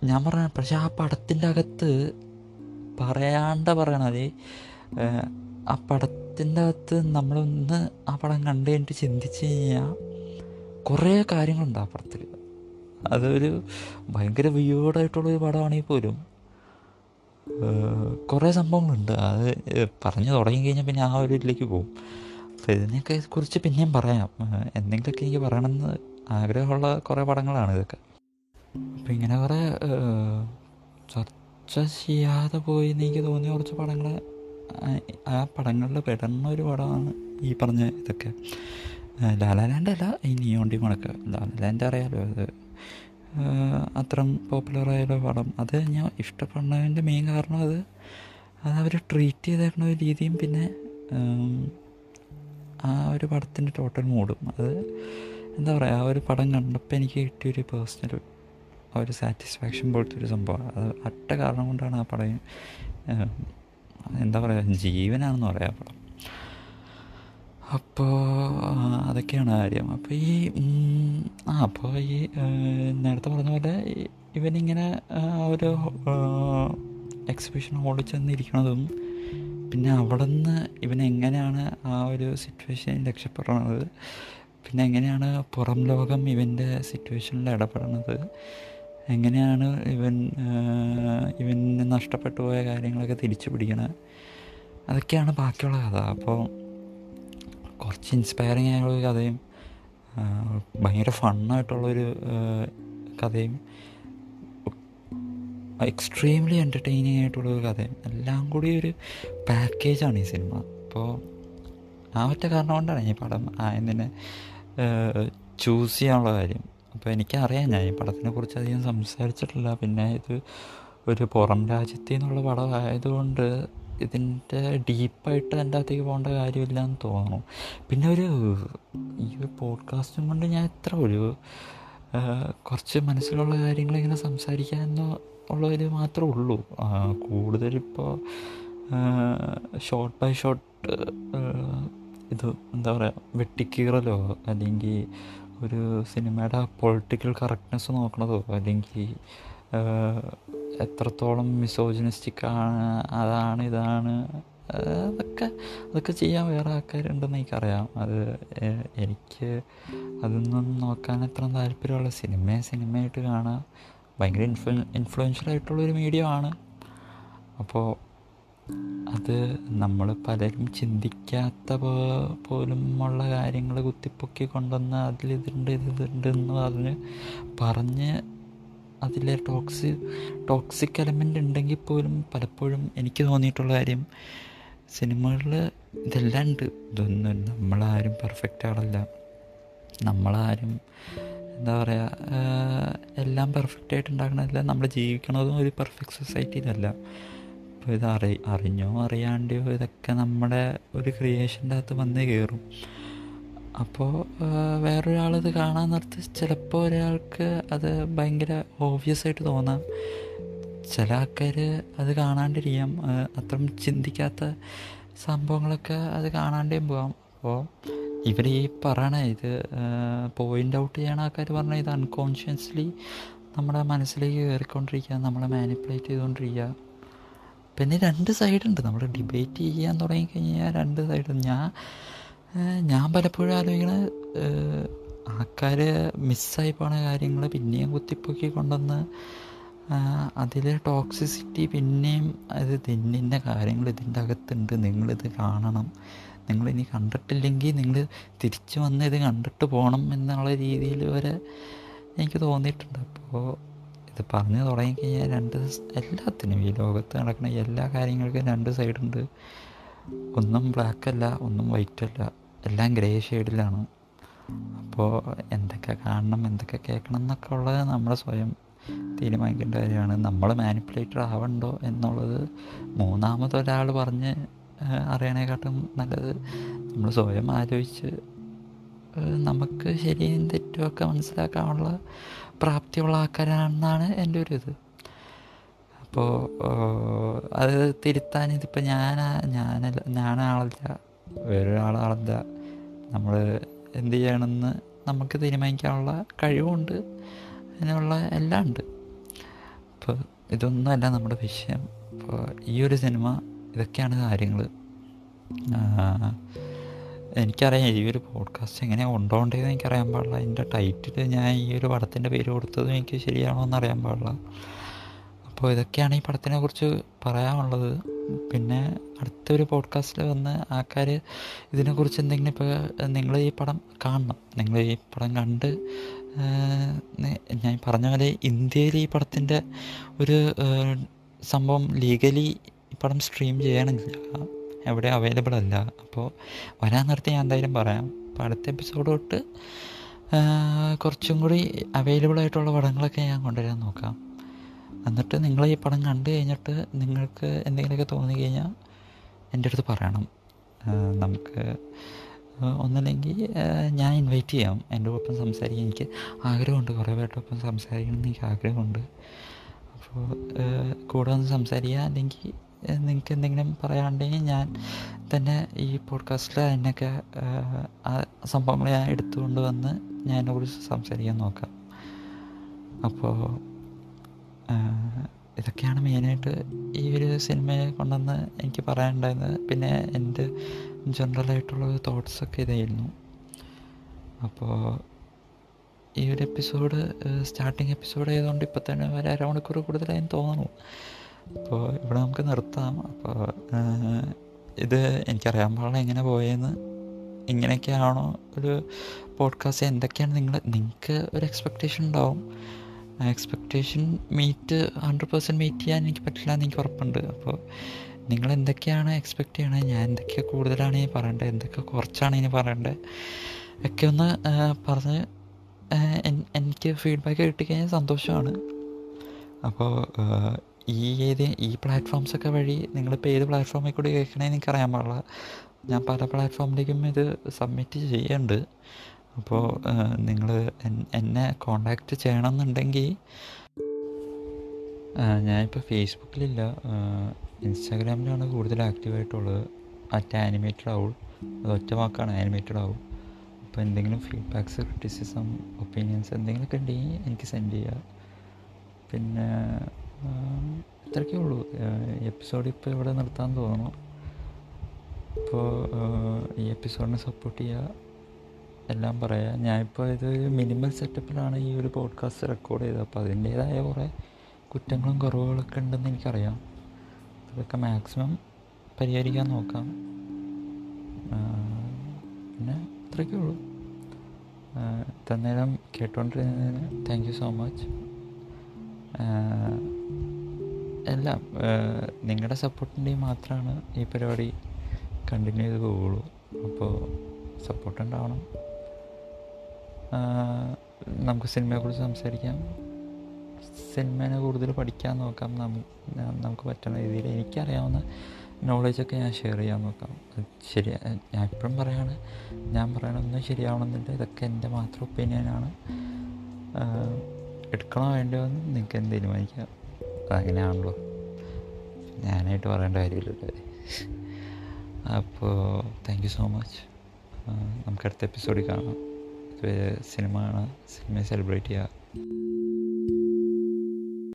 ഞാൻ പറഞ്ഞ പക്ഷെ ആ പടത്തിന്റെ അകത്ത് പറയാണ്ട പറയണത് ആ പടത്തിന്റെ അകത്ത് നമ്മളൊന്ന് ആ പടം കണ്ടു കഴിഞ്ഞിട്ട് ചിന്തിച്ച് കഴിഞ്ഞാൽ കുറേ കാര്യങ്ങളുണ്ട് ആ പടത്തിൽ അതൊരു ഭയങ്കര വിയോടായിട്ടുള്ളൊരു പടമാണെങ്കിൽ പോലും കുറേ സംഭവങ്ങളുണ്ട്. അത് പറഞ്ഞു തുടങ്ങി കഴിഞ്ഞാൽ പിന്നെ ആ ഒരു ഇതിലേക്ക് പോകും. അപ്പോൾ ഇതിനെയൊക്കെ കുറിച്ച് പിന്നെയും പറയാം. എന്തെങ്കിലുമൊക്കെ എനിക്ക് പറയണമെന്ന് ആഗ്രഹമുള്ള കുറേ പടങ്ങളാണ് ഇതൊക്കെ. അപ്പോൾ ഇങ്ങനെ കുറേ ചർച്ച ചെയ്യാതെ പോയി എനിക്ക് തോന്നിയ കുറച്ച് പടങ്ങൾ ആ പടങ്ങളിൽ പെടുന്ന ഒരു പടമാണ് ഈ പറഞ്ഞ ഇതൊക്കെ. ലാലാലാൻഡ് അല്ല ഈ നിയോണ്ടി മണക്ക് ലാലാലാൻഡ് അറിയാലോ അത്. അത്രയും പോപ്പുലറായ പടം. അത് ഞാൻ ഇഷ്ടപ്പെടുന്നതിന്റെ മെയിൻ കാരണം അത് അത് അവർ ട്രീറ്റ് ചെയ്തേക്കുന്ന ഒരു രീതിയും പിന്നെ ആ ഒരു പടത്തിന്റെ ടോട്ടൽ മൂടും അത് എന്താ പറയുക ആ ഒരു പടം കണ്ടപ്പോൾ എനിക്ക് കിട്ടിയൊരു പേഴ്സണൽ ഒരു സാറ്റിസ്ഫാക്ഷൻ പോലത്തെ ഒരു സംഭവമാണ് അത് അട്ട കാരണം കൊണ്ടാണ് ആ പടം എന്താ പറയുക ജീവനാണെന്ന് പറയാം പടം. അപ്പോൾ അതൊക്കെയാണ് കാര്യം. അപ്പോൾ ഈ ആ അപ്പോൾ ഈ നേരത്തെ പറഞ്ഞ പോലെ ഇവനിങ്ങനെ ഒരു എക്സിബിഷൻ ഹോളിൽ ചെന്നിരിക്കണതും പിന്നെ അവിടെ നിന്ന് ഇവനെങ്ങനെയാണ് ആ ഒരു സിറ്റുവേഷനിൽ രക്ഷപ്പെടുന്നത് പിന്നെ എങ്ങനെയാണ് പുറം ലോകം ഇവന്റെ സിറ്റുവേഷനിൽ ഇടപെടുന്നത് എങ്ങനെയാണ് ഇവൻ ഇവന് നഷ്ടപ്പെട്ടു പോയ കാര്യങ്ങളൊക്കെ തിരിച്ചു പിടിക്കണത് അതൊക്കെയാണ് ബാക്കിയുള്ള കഥ അപ്പോൾ കുറച്ച് ഇൻസ്പയറിങ് ആയുള്ളൊരു കഥയും ഭയങ്കര ഫണ്ണായിട്ടുള്ളൊരു കഥയും എക്സ്ട്രീംലി എന്റർടൈനിങ് ആയിട്ടുള്ളൊരു കഥയും എല്ലാം കൂടി ഒരു പാക്കേജാണ് ഈ സിനിമ അപ്പോൾ ആ ഒറ്റ കാരണം കൊണ്ടാണ് ഈ പടം എന്തിനെ ചൂസ് ചെയ്യാനുള്ള കാര്യം. അപ്പോൾ എനിക്കറിയാം ഞാൻ ഈ പടത്തിനെ കുറിച്ച് അധികം സംസാരിച്ചിട്ടില്ല. പിന്നെ ഇത് ഒരു പുറം രാജ്യത്തു നിന്നുള്ള പടം ആയതുകൊണ്ട് ഇതിന്റെ ഡീപ്പായിട്ട് എന്റെ അകത്തേക്ക് പോകേണ്ട കാര്യമില്ല എന്ന് തോന്നുന്നു. പിന്നെ ഒരു ഈ ഒരു പോഡ്കാസ്റ്റും കൊണ്ട് ഞാൻ എത്ര ഒരു കുറച്ച് മനസ്സിലുള്ള കാര്യങ്ങൾ ഇങ്ങനെ സംസാരിക്കാമെന്ന് ഉള്ളൊരു മാത്രമേ ഉള്ളൂ. കൂടുതലിപ്പോൾ ഷോർട്ട് ബൈ ഷോർട്ട് ഇത് എന്താ പറയുക വെട്ടിക്കീറലോ അല്ലെങ്കിൽ ഒരു സിനിമയുടെ പൊളിറ്റിക്കൽ കറക്റ്റ്നെസ് നോക്കണതോ? അല്ലെങ്കിൽ എത്രത്തോളം മിസോജിനിസ്റ്റിക് ആണ് അതാണ് ഇതാണ് അതൊക്കെ അതൊക്കെ ചെയ്യാൻ വേറെ ആൾക്കാരുണ്ടെന്ന് എനിക്കറിയാം. അത് എനിക്ക് അതൊന്നും നോക്കാൻ അത്ര താല്പര്യമുള്ള സിനിമയെ സിനിമയായിട്ട് കാണാൻ ഭയങ്കര ഇൻഫ്ലു ഇൻഫ്ലുവൻഷ്യൽ ആയിട്ടുള്ളൊരു മീഡിയമാണ് അപ്പോൾ അത് നമ്മൾ പലരും ചിന്തിക്കാത്ത പോലും ഉള്ള കാര്യങ്ങൾ കുത്തിപ്പൊക്കി കൊണ്ടുവന്ന് അതിലിതുണ്ട് ഇതുണ്ട് എന്ന് പറഞ്ഞ് പറഞ്ഞ് അതിലെ ടോക്സി ടോക്സിക് എലമെന്റ് ഉണ്ടെങ്കിൽ പോലും പലപ്പോഴും എനിക്ക് തോന്നിയിട്ടുള്ള കാര്യം സിനിമകളിൽ ഇതെല്ലാം ഉണ്ട്. ഇതൊന്നും നമ്മളാരും പെർഫെക്റ്റ് ആളല്ല. നമ്മളാരും എന്താ പറയുക എല്ലാം പെർഫെക്റ്റായിട്ട് ഉണ്ടാക്കണമല്ല നമ്മൾ ജീവിക്കണതും ഒരു പെർഫെക്റ്റ് സൊസൈറ്റിയിലല്ല അപ്പോൾ ഇത് അറി അറിഞ്ഞോ? അറിയാണ്ടോ ഇതൊക്കെ നമ്മുടെ ഒരു ക്രിയേഷന്റെ അകത്ത് വന്ന് കയറും. അപ്പോൾ വേറൊരാളിത് കാണാൻ നിർത്തി ചിലപ്പോൾ ഒരാൾക്ക് അത് ഭയങ്കര ഓബ്വിയസ് ആയിട്ട് തോന്നാം. ചില ആൾക്കാർ അത് കാണാണ്ടിരിക്കാം. അത്രയും ചിന്തിക്കാത്ത സംഭവങ്ങളൊക്കെ അത് കാണാണ്ടേയും പോകാം അപ്പോൾ ഇവർ ഈ പറയണ ഇത് പോയിന്റ് ഔട്ട് ചെയ്യണ ആൾക്കാർ പറഞ്ഞ ഇത് അൺകോൺഷ്യസ്ലി നമ്മുടെ മനസ്സിലേക്ക് കയറിക്കൊണ്ടിരിക്കുക നമ്മളെ മാനിപ്പുലേറ്റ് ചെയ്തുകൊണ്ടിരിക്കുക. പിന്നെ രണ്ട് സൈഡുണ്ട്. നമ്മൾ ഡിബേറ്റ് ചെയ്യാൻ തുടങ്ങിക്കഴിഞ്ഞാൽ രണ്ട് സൈഡ്. ഞാൻ ഞാൻ പലപ്പോഴും ആലോചിക്കണത് ആൾക്കാർ മിസ്സായി പോണ കാര്യങ്ങൾ പിന്നെയും കുത്തിപ്പൊക്കി കൊണ്ടുവന്ന് അതിലെ ടോക്സിസിറ്റി പിന്നെയും അത് തിന്നിന്റെ കാര്യങ്ങൾ ഇതിന്റെ അകത്തുണ്ട്. നിങ്ങളിത് കാണണം. നിങ്ങളിനി കണ്ടിട്ടില്ലെങ്കിൽ നിങ്ങൾ തിരിച്ചു വന്ന് ഇത് കണ്ടിട്ട് പോകണം എന്നുള്ള രീതിയിൽ വരെ എനിക്ക് തോന്നിയിട്ടുണ്ട്. അപ്പോൾ ഇത് പറഞ്ഞു തുടങ്ങിക്കഴിഞ്ഞാൽ രണ്ട് എല്ലാത്തിനും ഈ ലോകത്ത് നടക്കുന്ന എല്ലാ കാര്യങ്ങൾക്കും രണ്ട് സൈഡുണ്ട്. ഒന്നും ബ്ലാക്ക് അല്ല ഒന്നും വൈറ്റ് അല്ല എല്ലാം ഗ്രേ ഷെയ്ഡിലാണ് അപ്പോൾ എന്തൊക്കെ കാണണം എന്തൊക്കെ കേൾക്കണം എന്നൊക്കെ ഉള്ളത് നമ്മൾ സ്വയം തീരുമാനിക്കേണ്ട കാര്യമാണ്. നമ്മൾ മാനിപ്പുലേറ്റർ ആവണ്ടോ എന്നുള്ളത് മൂന്നാമതൊരാൾ പറഞ്ഞ് അറിയണേക്കാട്ടും നല്ലത് നമ്മൾ സ്വയം ആലോചിച്ച് നമുക്ക് ശരിയും തെറ്റുമൊക്കെ മനസ്സിലാക്കാനുള്ള പ്രാപ്തിയുള്ള ആൾക്കാരാണെന്നാണ് എന്റെ ഒരു ഇത്. അപ്പോൾ അത് തിരുത്താൻ ഇതിപ്പോൾ ഞാൻ ഞാനല്ല ഞാനാളല്ല വേറൊരാളാളല്ല നമ്മൾ എന്ത് ചെയ്യണമെന്ന് നമുക്ക് തീരുമാനിക്കാനുള്ള കഴിവുണ്ട്. അതിനുള്ള എല്ലാം ഉണ്ട്. അപ്പോൾ ഇതൊന്നുമല്ല നമ്മുടെ വിഷയം. അപ്പോൾ ഈ ഒരു സിനിമ ഇതൊക്കെയാണ് കാര്യങ്ങൾ എനിക്കറിയാം ഈ ഒരു പോഡ്കാസ്റ്റ് എങ്ങനെ കൊണ്ടുപോകേണ്ടതെന്ന് എനിക്കറിയാൻ പാടില്ല. അതിന്റെ ടൈറ്റിൽ ഞാൻ ഈ ഒരു പടത്തിന്റെ പേര് കൊടുത്തതും എനിക്ക് ശരിയാണോ എന്ന് അറിയാൻ പാടില്ല. അപ്പോൾ ഇതൊക്കെയാണ് ഈ പടത്തിനെ കുറിച്ച് പറയാനുള്ളത്. പിന്നെ അടുത്തൊരു പോഡ്കാസ്റ്റിൽ വന്ന് ആൾക്കാർ ഇതിനെക്കുറിച്ച് എന്തെങ്കിലും ഇപ്പോൾ നിങ്ങൾ ഈ പടം കാണണം. നിങ്ങൾ ഈ പടം കണ്ട് ഞാൻ പറഞ്ഞ പോലെ ഇന്ത്യയിൽ ഈ പടത്തിന്റെ ഒരു സംഭവം ലീഗലി ഈ പടം സ്ട്രീം ചെയ്യണില്ല എവിടെ അവൈലബിൾ അല്ല. അപ്പോൾ വരാൻ നേരത്തെ ഞാൻ എന്തായാലും പറയാം. അപ്പോൾ അടുത്ത എപ്പിസോഡ് തൊട്ട് കുറച്ചും കൂടി അവൈലബിൾ ആയിട്ടുള്ള പടങ്ങളൊക്കെ ഞാൻ കൊണ്ടുവരാൻ നോക്കാം. എന്നിട്ട് നിങ്ങൾ ഈ പടം കണ്ടു കഴിഞ്ഞിട്ട് നിങ്ങൾക്ക് എന്തെങ്കിലുമൊക്കെ തോന്നി കഴിഞ്ഞാൽ എന്റെ അടുത്ത് പറയണം. നമുക്ക് ഒന്നല്ലെങ്കിൽ ഞാൻ ഇൻവൈറ്റ് ചെയ്യാം. എന്റെ ഒപ്പം സംസാരിക്കാൻ എനിക്ക് ആഗ്രഹമുണ്ട്. കുറേ പേരുടെ ഒപ്പം സംസാരിക്കണമെന്ന് എനിക്ക് ആഗ്രഹമുണ്ട്. അപ്പോൾ കൂടെ ഒന്ന് സംസാരിക്കുക അല്ലെങ്കിൽ നിങ്ങൾക്ക് എന്തെങ്കിലും പറയാനുണ്ടെങ്കിൽ ഞാൻ തന്നെ ഈ പോഡ്കാസ്റ്റിൽ അതിനൊക്കെ ആ സംഭവങ്ങൾ ഞാൻ എടുത്തുകൊണ്ട് വന്ന് ഞാൻ കുറിച്ച് സംസാരിക്കാൻ നോക്കാം. അപ്പോൾ ഇതൊക്കെയാണ് മെയിനായിട്ട് ഈ ഒരു സിനിമയെ കൊണ്ടുവന്ന് എനിക്ക് പറയാനുണ്ടായിരുന്നത്. പിന്നെ എന്റെ ജനറലായിട്ടുള്ള തോട്ട്സൊക്കെ ഇതായിരുന്നു. അപ്പോൾ ഈ ഒരു എപ്പിസോഡ് സ്റ്റാർട്ടിങ് എപ്പിസോഡ് ആയതുകൊണ്ട് ഇപ്പോൾ തന്നെ ഒരു അരമണിക്കൂർ കൂടുതലായി തോന്നുന്നു. അപ്പോൾ ഇവിടെ നമുക്ക് നിർത്താം. അപ്പോൾ ഇത് എനിക്കറിയാൻ പാടില്ല എങ്ങനെ പോയെന്ന്. ഇങ്ങനെയൊക്കെയാണോ ഒരു പോഡ്കാസ്റ്റ് എന്തൊക്കെയാണ് നിങ്ങൾ നിങ്ങൾക്ക് ഒരു എക്സ്പെക്റ്റേഷൻ ഉണ്ടാവും? Expectation meet hundred percent meet ചെയ്യാൻ എനിക്ക് പറ്റില്ല എന്ന് എനിക്ക് ഉറപ്പുണ്ട്. അപ്പോൾ നിങ്ങൾ എന്തൊക്കെയാണ് എക്സ്പെക്റ്റ് ചെയ്യണത് ഞാൻ എന്തൊക്കെ കൂടുതലാണ് ഇനി പറയേണ്ടത് എന്തൊക്കെ കുറച്ചാണ് ഇനി പറയേണ്ടത് ഒക്കെ ഒന്ന് പറഞ്ഞ് എനിക്ക് ഫീഡ്ബാക്ക് കിട്ടിക്കഴിഞ്ഞാൽ സന്തോഷമാണ്. അപ്പോൾ ഈ ഏത് ഈ പ്ലാറ്റ്ഫോംസൊക്കെ വഴി നിങ്ങളിപ്പോൾ ഏത് പ്ലാറ്റ്ഫോമിൽ കൂടി കേൾക്കണമെന്ന് എനിക്കറിയാൻ പാടില്ല. ഞാൻ പല പ്ലാറ്റ്ഫോമിലേക്കും ഇത് സബ്മിറ്റ് ചെയ്യുന്നുണ്ട് അപ്പോൾ നിങ്ങൾ എന്നെ കോണ്ടാക്റ്റ് ചെയ്യണമെന്നുണ്ടെങ്കിൽ ഞാനിപ്പോൾ ഫേസ്ബുക്കിലില്ല ഇൻസ്റ്റാഗ്രാമിലാണ് കൂടുതൽ ആക്റ്റീവായിട്ടുള്ളത് അറ്റ് ആനിമേറ്റഡ് ആവുൾ അത് ഒറ്റ വാക്കാണ് ആനിമേറ്റഡ് ആവും അപ്പോൾ എന്തെങ്കിലും ഫീഡ്ബാക്ക്സ് ക്രിറ്റിസിസം ഒപ്പീനിയൻസ് എന്തെങ്കിലുമൊക്കെ ഉണ്ടെങ്കിൽ എനിക്ക് സെൻഡ് ചെയ്യുക പിന്നെ ഇത്രയൊക്കെ ഉള്ളൂ. എപ്പിസോഡ് ഇപ്പോൾ ഇവിടെ നിർത്താൻ തോന്നുന്നു. ഇപ്പോൾ ഈ എപ്പിസോഡിനെ സപ്പോർട്ട് ചെയ്യുക എല്ലാം പറയാം. ഞാനിപ്പോൾ ഇതൊരു മിനിമൽ സെറ്റപ്പിലാണ് ഈ ഒരു പോഡ്കാസ്റ്റ് റെക്കോർഡ് ചെയ്തത്. അപ്പോൾ അതിന്റേതായ കുറേ കുറ്റങ്ങളും കുറവുകളൊക്കെ ഉണ്ടെന്ന് എനിക്കറിയാം. അതൊക്കെ മാക്സിമം പരിഹരിക്കാൻ നോക്കാം. പിന്നെ ഇത്രയൊക്കെ ഉള്ളൂ. തന്നേരം കേട്ടോണ്ടിരുന്നതിന് താങ്ക് യു സോ മച്ച് എല്ലാം നിങ്ങളുടെ സപ്പോർട്ടിന്റെ മാത്രമാണ് ഈ പരിപാടി കണ്ടിന്യൂ ചെയ്ത് പോവുള്ളൂ. അപ്പോൾ സപ്പോർട്ട് ഉണ്ടാവണം. നമുക്ക് സിനിമയെക്കുറിച്ച് സംസാരിക്കാം. സിനിമേനെ കൂടുതൽ പഠിക്കാൻ നോക്കാം. നമുക്ക് പറ്റുന്ന രീതിയിൽ എനിക്കറിയാവുന്ന നോളജൊക്കെ ഞാൻ ഷെയർ ചെയ്യാൻ നോക്കാം. ശരി ഞാൻ ഇപ്പോഴും പറയാണ് ഞാൻ പറയണൊന്നും ശരിയാവണമെന്നില്ല. ഇതൊക്കെ എന്റെ മാത്രം ഒപ്പീനിയനാണ് എടുക്കണോ വേണ്ടോ എന്ന് നിങ്ങൾക്ക് എന്ത് തീരുമാനിക്കാം. അങ്ങനെയാണല്ലോ ഞാനായിട്ട് പറയേണ്ട കാര്യമില്ലല്ലോ അപ്പോൾ താങ്ക് യു സോ മച്ച് നമുക്ക് അടുത്ത എപ്പിസോഡിൽ കാണാം. സിനിമ കാണാം സിനിമയെ സെലിബ്രേറ്റ് ചെയ്യുക